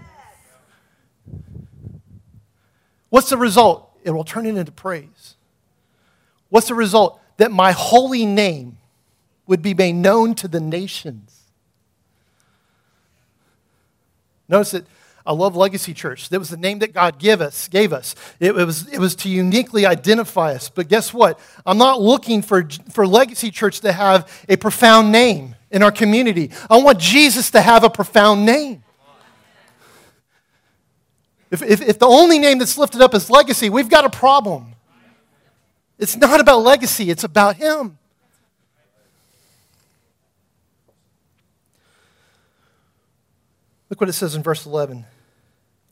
What's the result? It will turn it into praise. What's the result? That my holy name would be made known to the nations. Notice that I love Legacy Church. That was the name that God gave us, gave us. It, was, it was to uniquely identify us. But guess what? I'm not looking for, for Legacy Church to have a profound name in our community. I want Jesus to have a profound name. If, if, if the only name that's lifted up is legacy, we've got a problem. It's not about legacy, it's about Him. Look what it says in verse 11.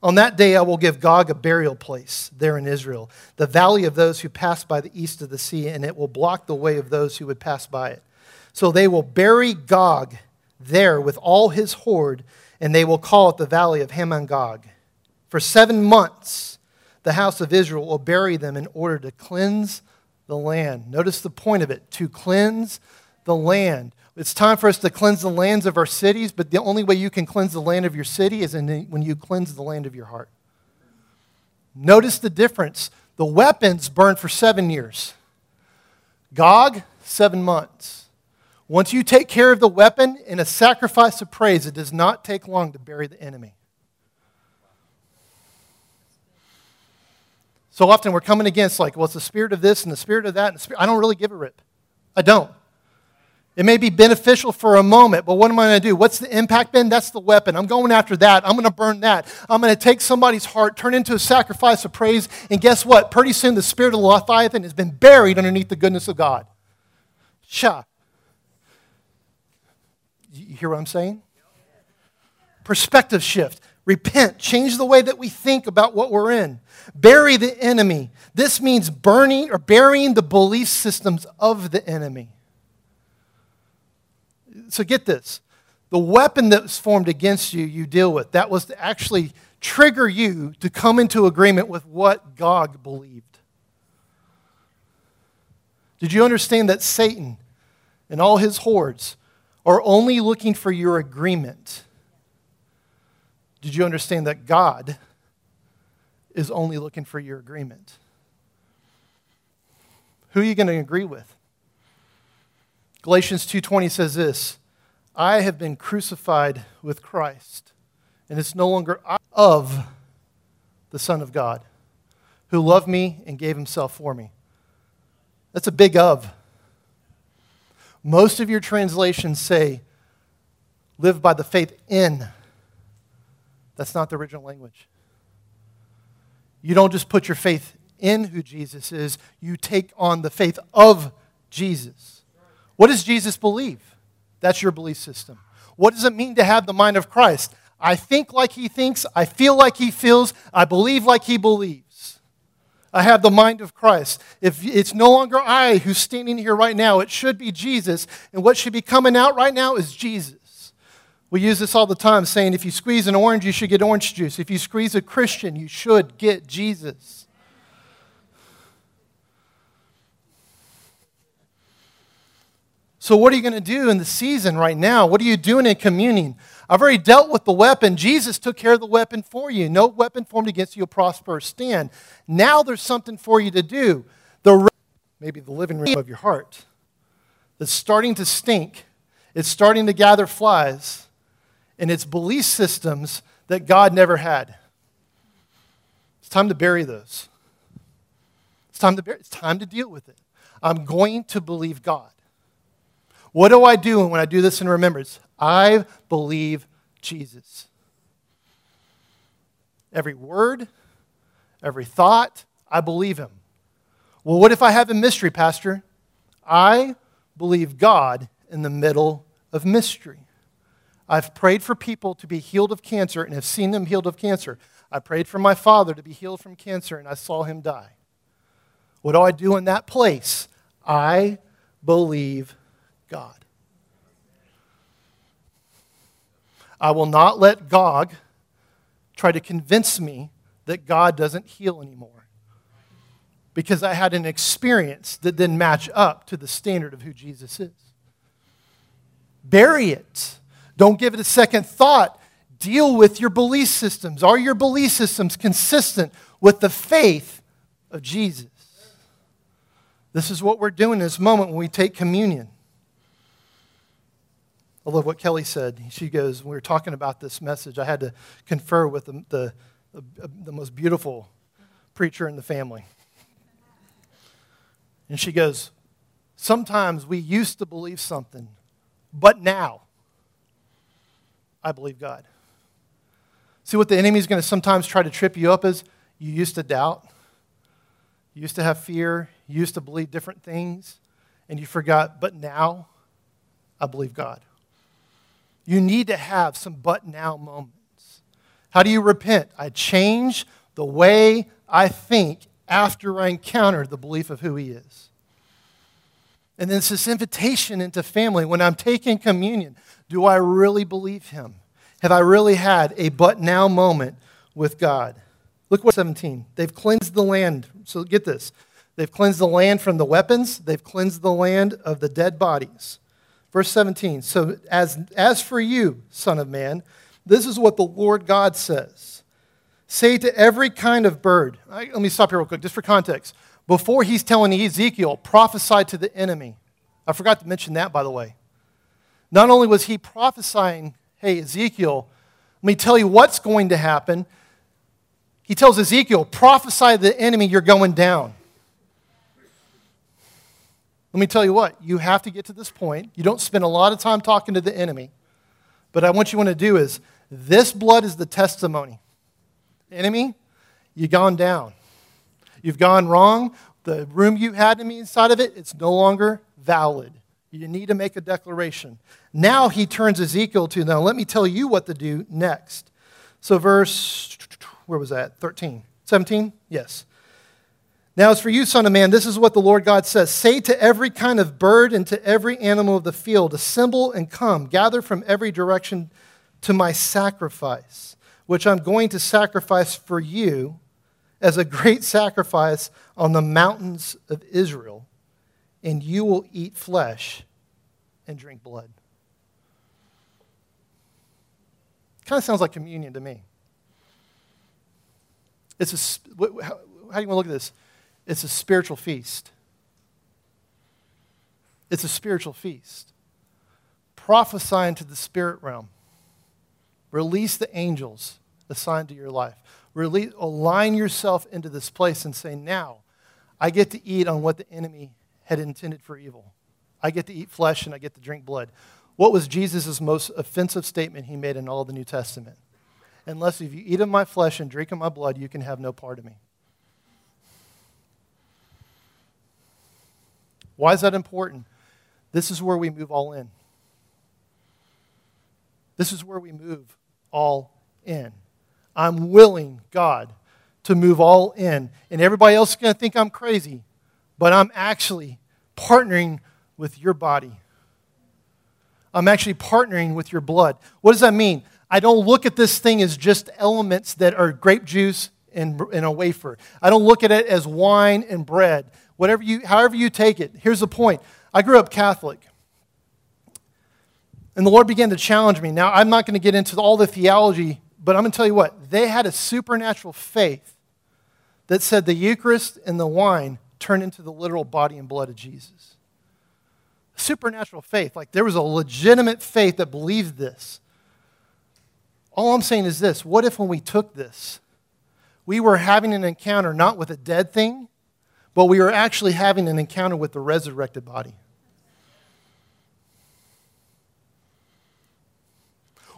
On that day, I will give Gog a burial place there in Israel, the valley of those who pass by the east of the sea, and it will block the way of those who would pass by it. So they will bury Gog there with all his horde, and they will call it the valley of Hamon-Gog. For seven months, the house of Israel will bury them in order to cleanse the land. Notice the point of it to cleanse the land. It's time for us to cleanse the lands of our cities, but the only way you can cleanse the land of your city is when you cleanse the land of your heart. Notice the difference. The weapons burned for seven years, Gog, seven months. Once you take care of the weapon in a sacrifice of praise, it does not take long to bury the enemy. So often we're coming against, like, well, it's the spirit of this and the spirit of that. And. I don't really give a rip. I don't. It may be beneficial for a moment, but what am I going to do? What's the impact been? That's the weapon. I'm going after that. I'm going to burn that. I'm going to take somebody's heart, turn into a sacrifice of praise, and guess what? Pretty soon the spirit of Leviathan has been buried underneath the goodness of God. Sha. You hear what I'm saying? Perspective shift. Repent. Change the way that we think about what we're in. Bury the enemy. This means burning or burying the belief systems of the enemy so get this the weapon that was formed against you, you deal with. That was to actually trigger you to come into agreement with what Gog believed. Did you understand that Satan and all his hordes are only looking for your agreement? Did you understand that God is only looking for your agreement? Who are you going to agree with? Galatians 2:20 says this, I have been crucified with Christ, and it's no longer I of the Son of God, who loved me and gave himself for me. That's a big of. Most of your translations say, live by the faith in. That's not the original language. You don't just put your faith in who Jesus is, you take on the faith of Jesus. What does Jesus believe? That's your belief system. What does it mean to have the mind of Christ? I think like he thinks, I feel like he feels, I believe like he believes. I have the mind of Christ. If it's no longer I who's standing here right now, it should be Jesus. And what should be coming out right now is Jesus. We use this all the time, saying if you squeeze an orange, you should get orange juice. If you squeeze a Christian, you should get Jesus. So, what are you going to do in the season right now? What are you doing in communion? I've already dealt with the weapon. Jesus took care of the weapon for you. No weapon formed against you will prosper stand. Now there's something for you to do. The maybe the living room of your heart that's starting to stink. It's starting to gather flies, and it's belief systems that God never had. It's time to bury those. It's time to bury, it's time to deal with it. I'm going to believe God. What do I do when I do this in remembrance? I believe Jesus. Every word, every thought, I believe him. Well, what if I have a mystery, Pastor? I believe God in the middle of mystery. I've prayed for people to be healed of cancer and have seen them healed of cancer. I prayed for my father to be healed from cancer and I saw him die. What do I do in that place? I believe God. I will not let Gog try to convince me that God doesn't heal anymore because I had an experience that didn't match up to the standard of who Jesus is. Bury it. Don't give it a second thought. Deal with your belief systems. Are your belief systems consistent with the faith of Jesus? This is what we're doing in this moment when we take communion. I love what Kelly said. She goes, We were talking about this message. I had to confer with the, the, the most beautiful preacher in the family. And she goes, Sometimes we used to believe something, but now I believe God. See what the enemy is going to sometimes try to trip you up is you used to doubt, you used to have fear, you used to believe different things, and you forgot, but now I believe God. You need to have some but now moments. How do you repent? I change the way I think after I encounter the belief of who He is. And then it's this invitation into family. When I'm taking communion, do I really believe Him? Have I really had a but now moment with God? Look what 17. They've cleansed the land. So get this. They've cleansed the land from the weapons, they've cleansed the land of the dead bodies. Verse 17 So, as, as for you, Son of Man, this is what the Lord God says Say to every kind of bird, let me stop here real quick, just for context. Before he's telling Ezekiel, prophesy to the enemy. I forgot to mention that, by the way. Not only was he prophesying, hey, Ezekiel, let me tell you what's going to happen. He tells Ezekiel, prophesy to the enemy, you're going down. Let me tell you what, you have to get to this point. You don't spend a lot of time talking to the enemy. But I want you want to do is this blood is the testimony. Enemy, you've gone down. You've gone wrong. The room you had to me inside of it, it's no longer valid. You need to make a declaration. Now he turns Ezekiel to, now let me tell you what to do next. So, verse, where was that? 13. 17? Yes. Now, as for you, Son of Man, this is what the Lord God says Say to every kind of bird and to every animal of the field, Assemble and come, gather from every direction to my sacrifice, which I'm going to sacrifice for you as a great sacrifice on the mountains of Israel, and you will eat flesh and drink blood. Kind of sounds like communion to me. It's a, how, how do you want to look at this? It's a spiritual feast. It's a spiritual feast. Prophesying to the spirit realm. Release the angels assigned to your life. Release, align yourself into this place and say, now I get to eat on what the enemy had intended for evil. I get to eat flesh and I get to drink blood. What was Jesus' most offensive statement he made in all the New Testament? Unless if you eat of my flesh and drink of my blood, you can have no part of me. Why is that important? This is where we move all in. This is where we move all in. I'm willing, God, to move all in. And everybody else is going to think I'm crazy, but I'm actually partnering with your body. I'm actually partnering with your blood. What does that mean? I don't look at this thing as just elements that are grape juice and, and a wafer. I don't look at it as wine and bread whatever you, however you take it. Here's the point I grew up Catholic. And the Lord began to challenge me. Now, I'm not going to get into all the theology, but I'm going to tell you what. They had a supernatural faith that said the Eucharist and the wine turned into the literal body and blood of Jesus. Supernatural faith. Like there was a legitimate faith that believed this. All I'm saying is this what if when we took this, we were having an encounter not with a dead thing, but we were actually having an encounter with the resurrected body?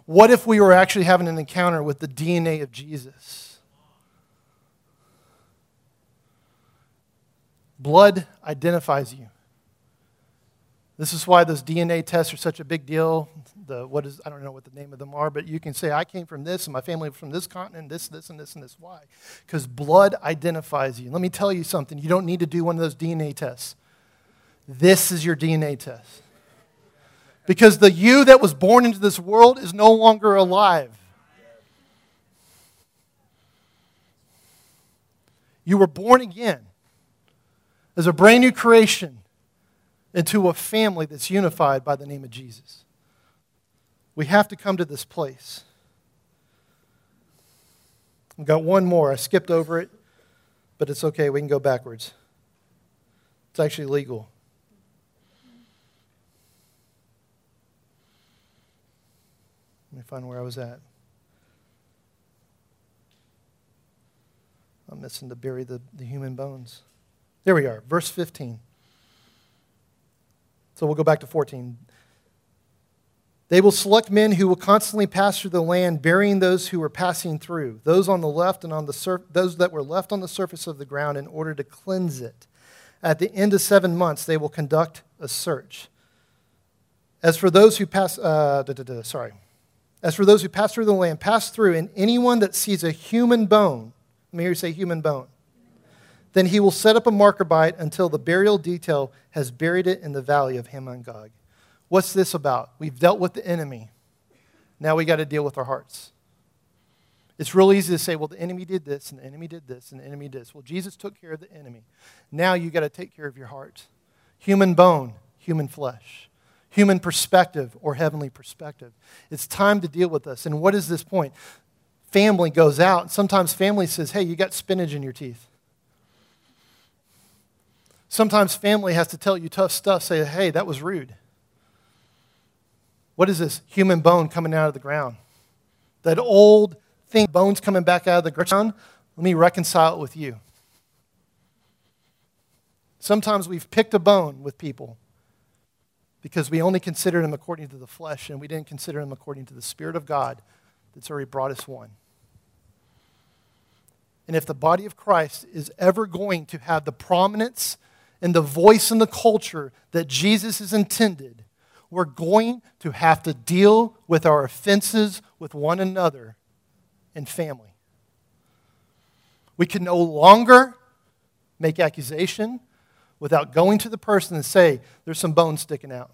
What if we were actually having an encounter with the DNA of Jesus? Blood identifies you. This is why those DNA tests are such a big deal. The what is I don't know what the name of them are, but you can say I came from this and my family from this continent, this, this, and this, and this. Why? Because blood identifies you. Let me tell you something. You don't need to do one of those DNA tests. This is your DNA test. Because the you that was born into this world is no longer alive. You were born again as a brand new creation into a family that's unified by the name of Jesus. We have to come to this place. I've got one more. I skipped over it, but it's okay. We can go backwards. It's actually legal. Let me find where I was at. I'm missing to bury the, the human bones. There we are, verse 15. So we'll go back to 14. They will select men who will constantly pass through the land, burying those who were passing through, those on the left and on the sur- those that were left on the surface of the ground in order to cleanse it. At the end of seven months, they will conduct a search. As for those who pass, uh, sorry. As for those who pass through the land, pass through, and anyone that sees a human bone, let me hear you say human bone, then he will set up a marker by it until the burial detail has buried it in the valley of Hamon-Gog. What's this about? We've dealt with the enemy. Now we got to deal with our hearts. It's real easy to say, well, the enemy did this, and the enemy did this, and the enemy did this. Well, Jesus took care of the enemy. Now you got to take care of your heart. Human bone, human flesh. Human perspective or heavenly perspective. It's time to deal with this. And what is this point? Family goes out. Sometimes family says, hey, you got spinach in your teeth. Sometimes family has to tell you tough stuff, say, hey, that was rude. What is this? Human bone coming out of the ground. That old thing, bones coming back out of the ground, let me reconcile it with you. Sometimes we've picked a bone with people because we only considered him according to the flesh and we didn't consider him according to the Spirit of God that's already brought us one. And if the body of Christ is ever going to have the prominence and the voice in the culture that Jesus has intended, we're going to have to deal with our offenses with one another and family. We can no longer make accusation without going to the person and say, There's some bones sticking out,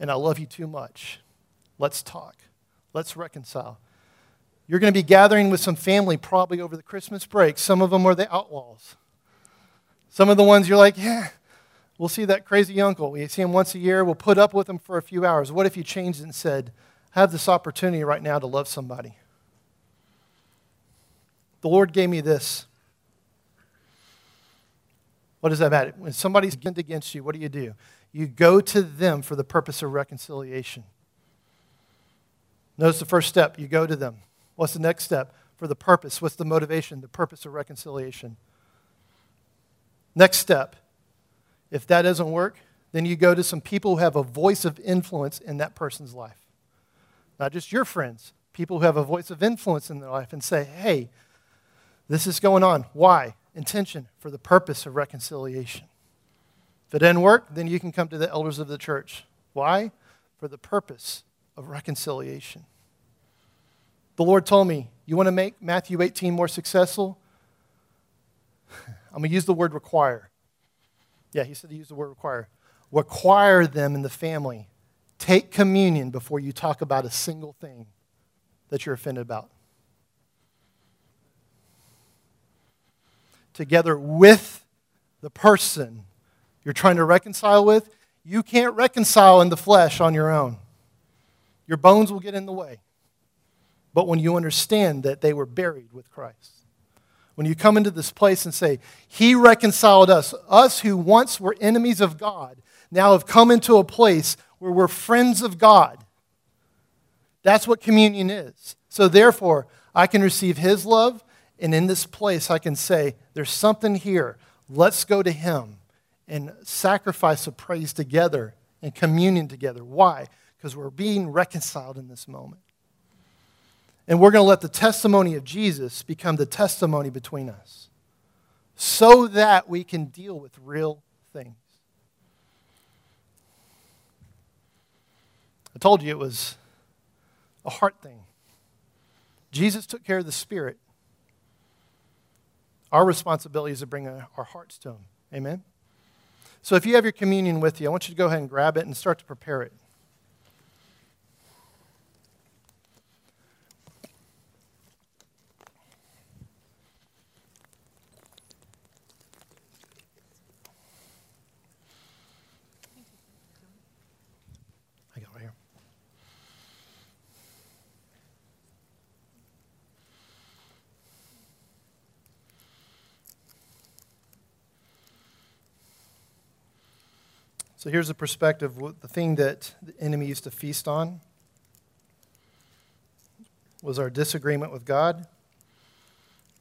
and I love you too much. Let's talk. Let's reconcile. You're going to be gathering with some family probably over the Christmas break. Some of them are the outlaws. Some of the ones you're like, yeah, we'll see that crazy uncle. We see him once a year. We'll put up with him for a few hours. What if you changed and said, I have this opportunity right now to love somebody? The Lord gave me this. What does that matter? When somebody's against you, what do you do? You go to them for the purpose of reconciliation. Notice the first step you go to them. What's the next step? For the purpose. What's the motivation? The purpose of reconciliation. Next step. If that doesn't work, then you go to some people who have a voice of influence in that person's life. Not just your friends, people who have a voice of influence in their life and say, hey, this is going on. Why? Intention for the purpose of reconciliation. If it didn't work, then you can come to the elders of the church. Why? For the purpose of reconciliation. The Lord told me, You want to make Matthew 18 more successful? I'm going to use the word require. Yeah, he said to use the word require. Require them in the family. Take communion before you talk about a single thing that you're offended about. Together with the person you're trying to reconcile with, you can't reconcile in the flesh on your own. Your bones will get in the way. But when you understand that they were buried with Christ, when you come into this place and say, He reconciled us, us who once were enemies of God, now have come into a place where we're friends of God. That's what communion is. So, therefore, I can receive His love, and in this place, I can say, There's something here. Let's go to Him and sacrifice of praise together and communion together. Why? Because we're being reconciled in this moment. And we're going to let the testimony of Jesus become the testimony between us so that we can deal with real things. I told you it was a heart thing. Jesus took care of the spirit. Our responsibility is to bring our hearts to Him. Amen? So if you have your communion with you, I want you to go ahead and grab it and start to prepare it. So here's the perspective the thing that the enemy used to feast on was our disagreement with God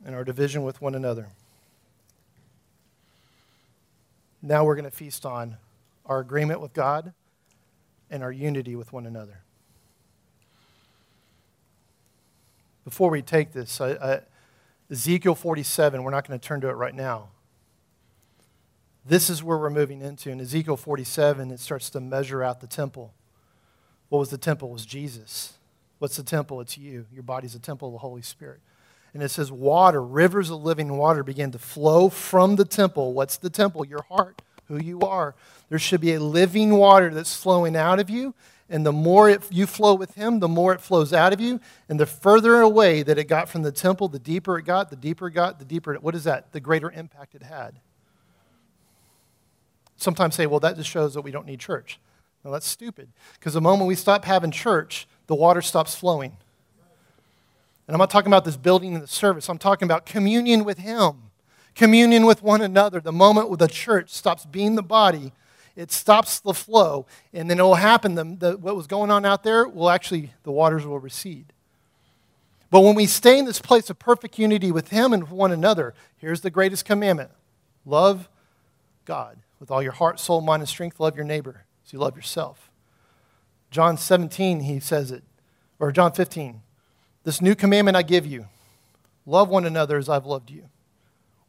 and our division with one another. Now we're going to feast on our agreement with God and our unity with one another. Before we take this, I, I, Ezekiel 47, we're not going to turn to it right now. This is where we're moving into. In Ezekiel 47, it starts to measure out the temple. What was the temple? It was Jesus. What's the temple? It's you. Your body's a temple of the Holy Spirit. And it says, water, rivers of living water began to flow from the temple. What's the temple? Your heart, who you are. There should be a living water that's flowing out of you. And the more it, you flow with Him, the more it flows out of you. And the further away that it got from the temple, the deeper it got, the deeper it got, the deeper it, what is that? The greater impact it had sometimes say, well, that just shows that we don't need church. No, that's stupid. Because the moment we stop having church, the water stops flowing. And I'm not talking about this building and the service. I'm talking about communion with Him, communion with one another. The moment the church stops being the body, it stops the flow. And then it will happen. The, the, what was going on out there will actually, the waters will recede. But when we stay in this place of perfect unity with Him and one another, here's the greatest commandment love God with all your heart, soul, mind, and strength. Love your neighbor as you love yourself. John 17, he says it, or John 15. This new commandment I give you love one another as I've loved you.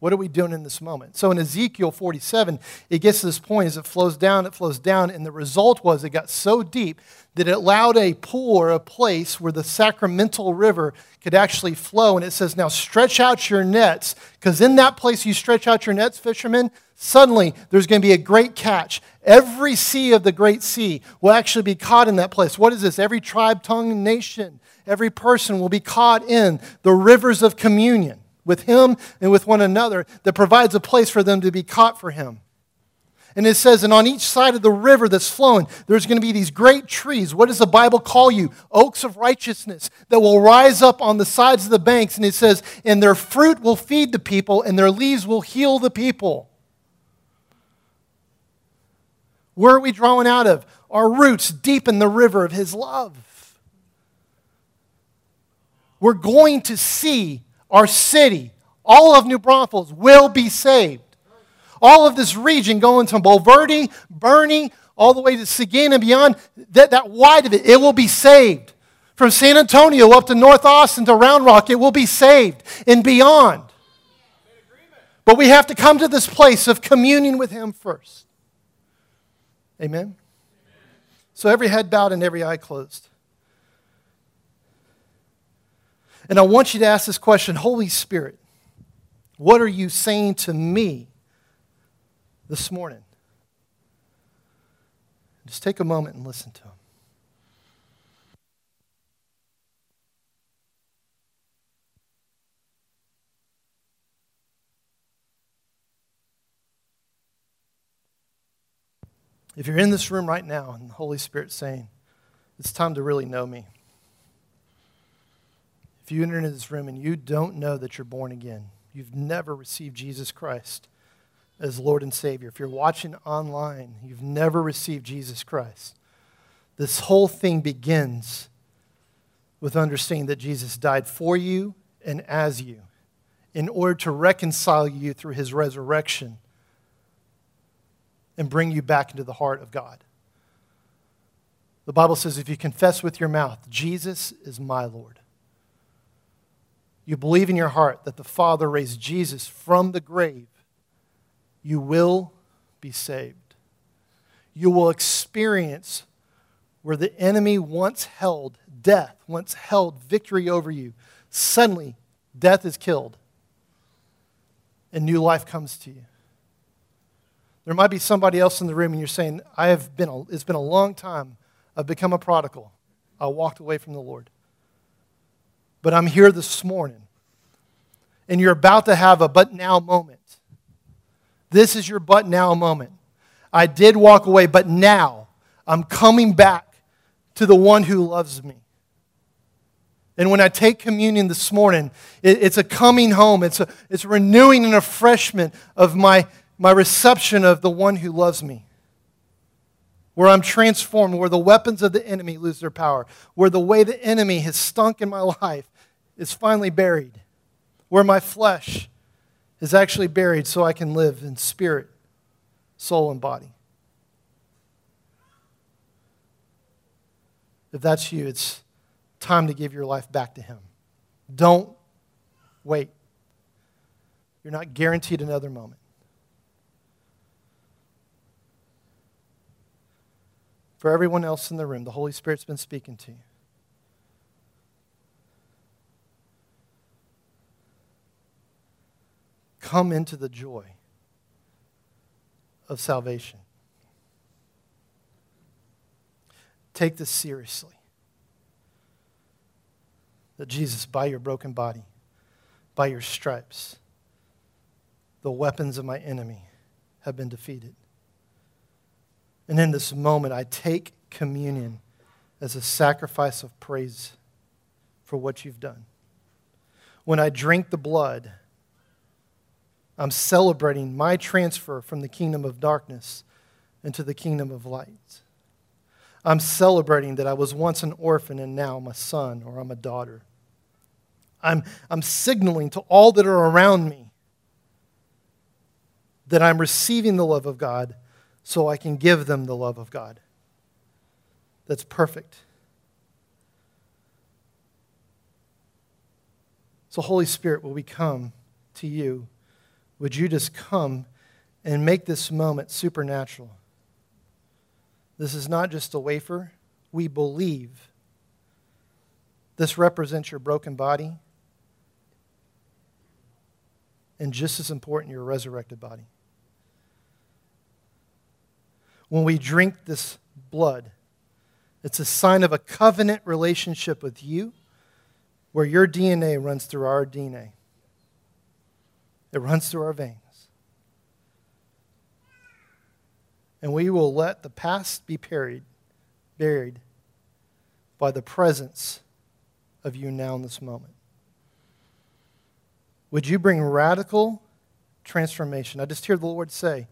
What are we doing in this moment? So in Ezekiel 47, it gets to this point as it flows down, it flows down, and the result was it got so deep that it allowed a pool or a place where the sacramental river could actually flow. And it says, Now stretch out your nets, because in that place you stretch out your nets, fishermen, suddenly there's going to be a great catch. Every sea of the great sea will actually be caught in that place. What is this? Every tribe, tongue, nation, every person will be caught in the rivers of communion with Him and with one another that provides a place for them to be caught for Him. And it says, and on each side of the river that's flowing, there's going to be these great trees. What does the Bible call you? Oaks of righteousness that will rise up on the sides of the banks. And it says, and their fruit will feed the people, and their leaves will heal the people. Where are we drawing out of? Our roots deep in the river of His love. We're going to see our city, all of New Braunfels, will be saved all of this region going from Bulverde, Boerne, all the way to Seguin and beyond, that, that wide of it, it will be saved. From San Antonio up to North Austin to Round Rock, it will be saved and beyond. But we have to come to this place of communion with Him first. Amen? So every head bowed and every eye closed. And I want you to ask this question Holy Spirit, what are you saying to me this morning. Just take a moment and listen to him. If you're in this room right now and the Holy Spirit's saying, It's time to really know me. If you enter into this room and you don't know that you're born again, you've never received Jesus Christ as Lord and Savior, if you're watching online, you've never received Jesus Christ, this whole thing begins with understanding that Jesus died for you and as you in order to reconcile you through his resurrection and bring you back into the heart of God. The Bible says if you confess with your mouth, Jesus is my Lord, you believe in your heart that the Father raised Jesus from the grave, you will be saved. You will experience where the enemy once held death, once held victory over you. Suddenly, death is killed and new life comes to you. There might be somebody else in the room and you're saying, I have been a, it's been a long time. I've become a prodigal. I walked away from the Lord. But I'm here this morning. And you're about to have a but now moment. This is your but now moment. I did walk away, but now I'm coming back to the one who loves me. And when I take communion this morning, it, it's a coming home. It's a, it's renewing and refreshment of my, my reception of the one who loves me. Where I'm transformed, where the weapons of the enemy lose their power, where the way the enemy has stunk in my life is finally buried, where my flesh is actually buried so I can live in spirit, soul, and body. If that's you, it's time to give your life back to Him. Don't wait. You're not guaranteed another moment. For everyone else in the room, the Holy Spirit's been speaking to you. Come into the joy of salvation. Take this seriously that Jesus, by your broken body, by your stripes, the weapons of my enemy have been defeated. And in this moment, I take communion as a sacrifice of praise for what you've done. When I drink the blood, I'm celebrating my transfer from the kingdom of darkness into the kingdom of light. I'm celebrating that I was once an orphan and now I'm a son or I'm a daughter. I'm, I'm signaling to all that are around me that I'm receiving the love of God so I can give them the love of God. That's perfect. So, Holy Spirit, will we come to you? Would you just come and make this moment supernatural? This is not just a wafer. We believe this represents your broken body, and just as important, your resurrected body. When we drink this blood, it's a sign of a covenant relationship with you where your DNA runs through our DNA. It runs through our veins. And we will let the past be buried, buried by the presence of you now in this moment. Would you bring radical transformation? I just hear the Lord say,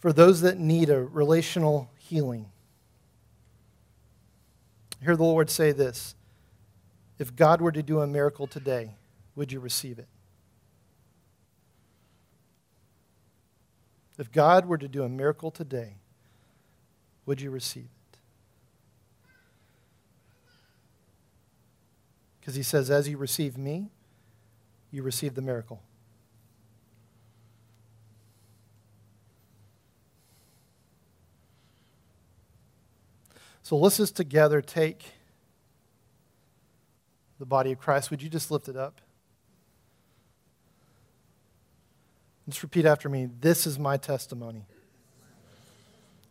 for those that need a relational healing, I hear the Lord say this If God were to do a miracle today, would you receive it? If God were to do a miracle today, would you receive it? Because he says, as you receive me, you receive the miracle. So let's just together take the body of Christ. Would you just lift it up? Just repeat after me. This is my testimony.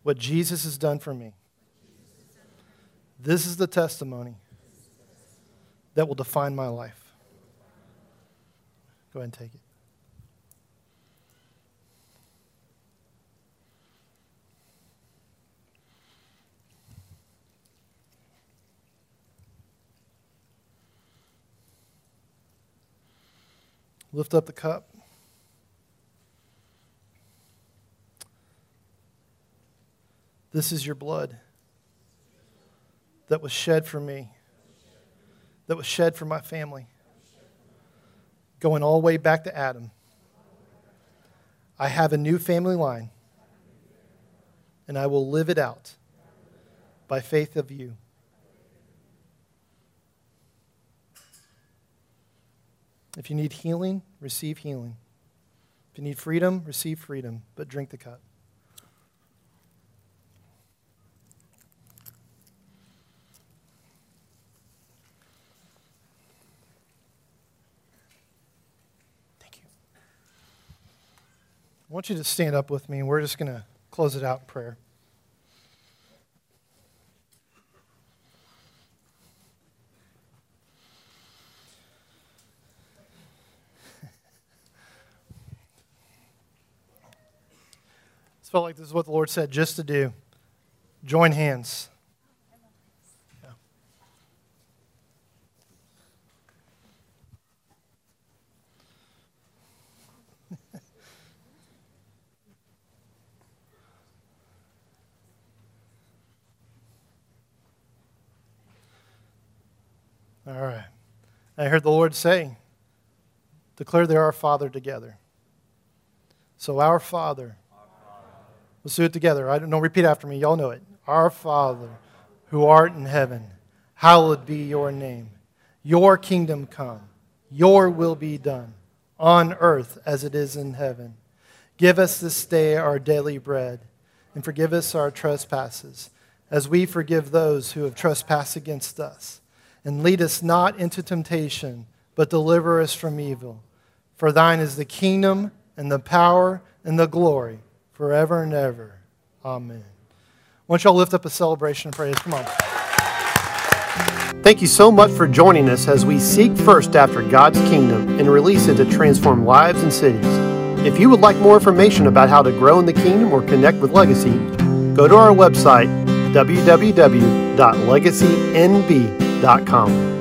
What Jesus has done for me. This is the testimony that will define my life. Go ahead and take it. Lift up the cup. This is your blood that was shed for me, that was shed for my family, going all the way back to Adam. I have a new family line, and I will live it out by faith of you. If you need healing, receive healing. If you need freedom, receive freedom, but drink the cup. I want you to stand up with me, and we're just going to close it out in prayer. It felt like this is what the Lord said just to do. Join hands. All right. I heard the Lord say, declare they are our Father together. So, our Father, let's do it together. I don't know, repeat after me. Y'all know it. Our Father, who art in heaven, hallowed be your name. Your kingdom come, your will be done, on earth as it is in heaven. Give us this day our daily bread, and forgive us our trespasses, as we forgive those who have trespassed against us and lead us not into temptation, but deliver us from evil. For thine is the kingdom and the power and the glory forever and ever. Amen. Why don't y'all lift up a celebration of praise? Come on. Thank you so much for joining us as we seek first after God's kingdom and release it to transform lives and cities. If you would like more information about how to grow in the kingdom or connect with Legacy, go to our website, www.legacynb.com www.thebrandingcoach.com.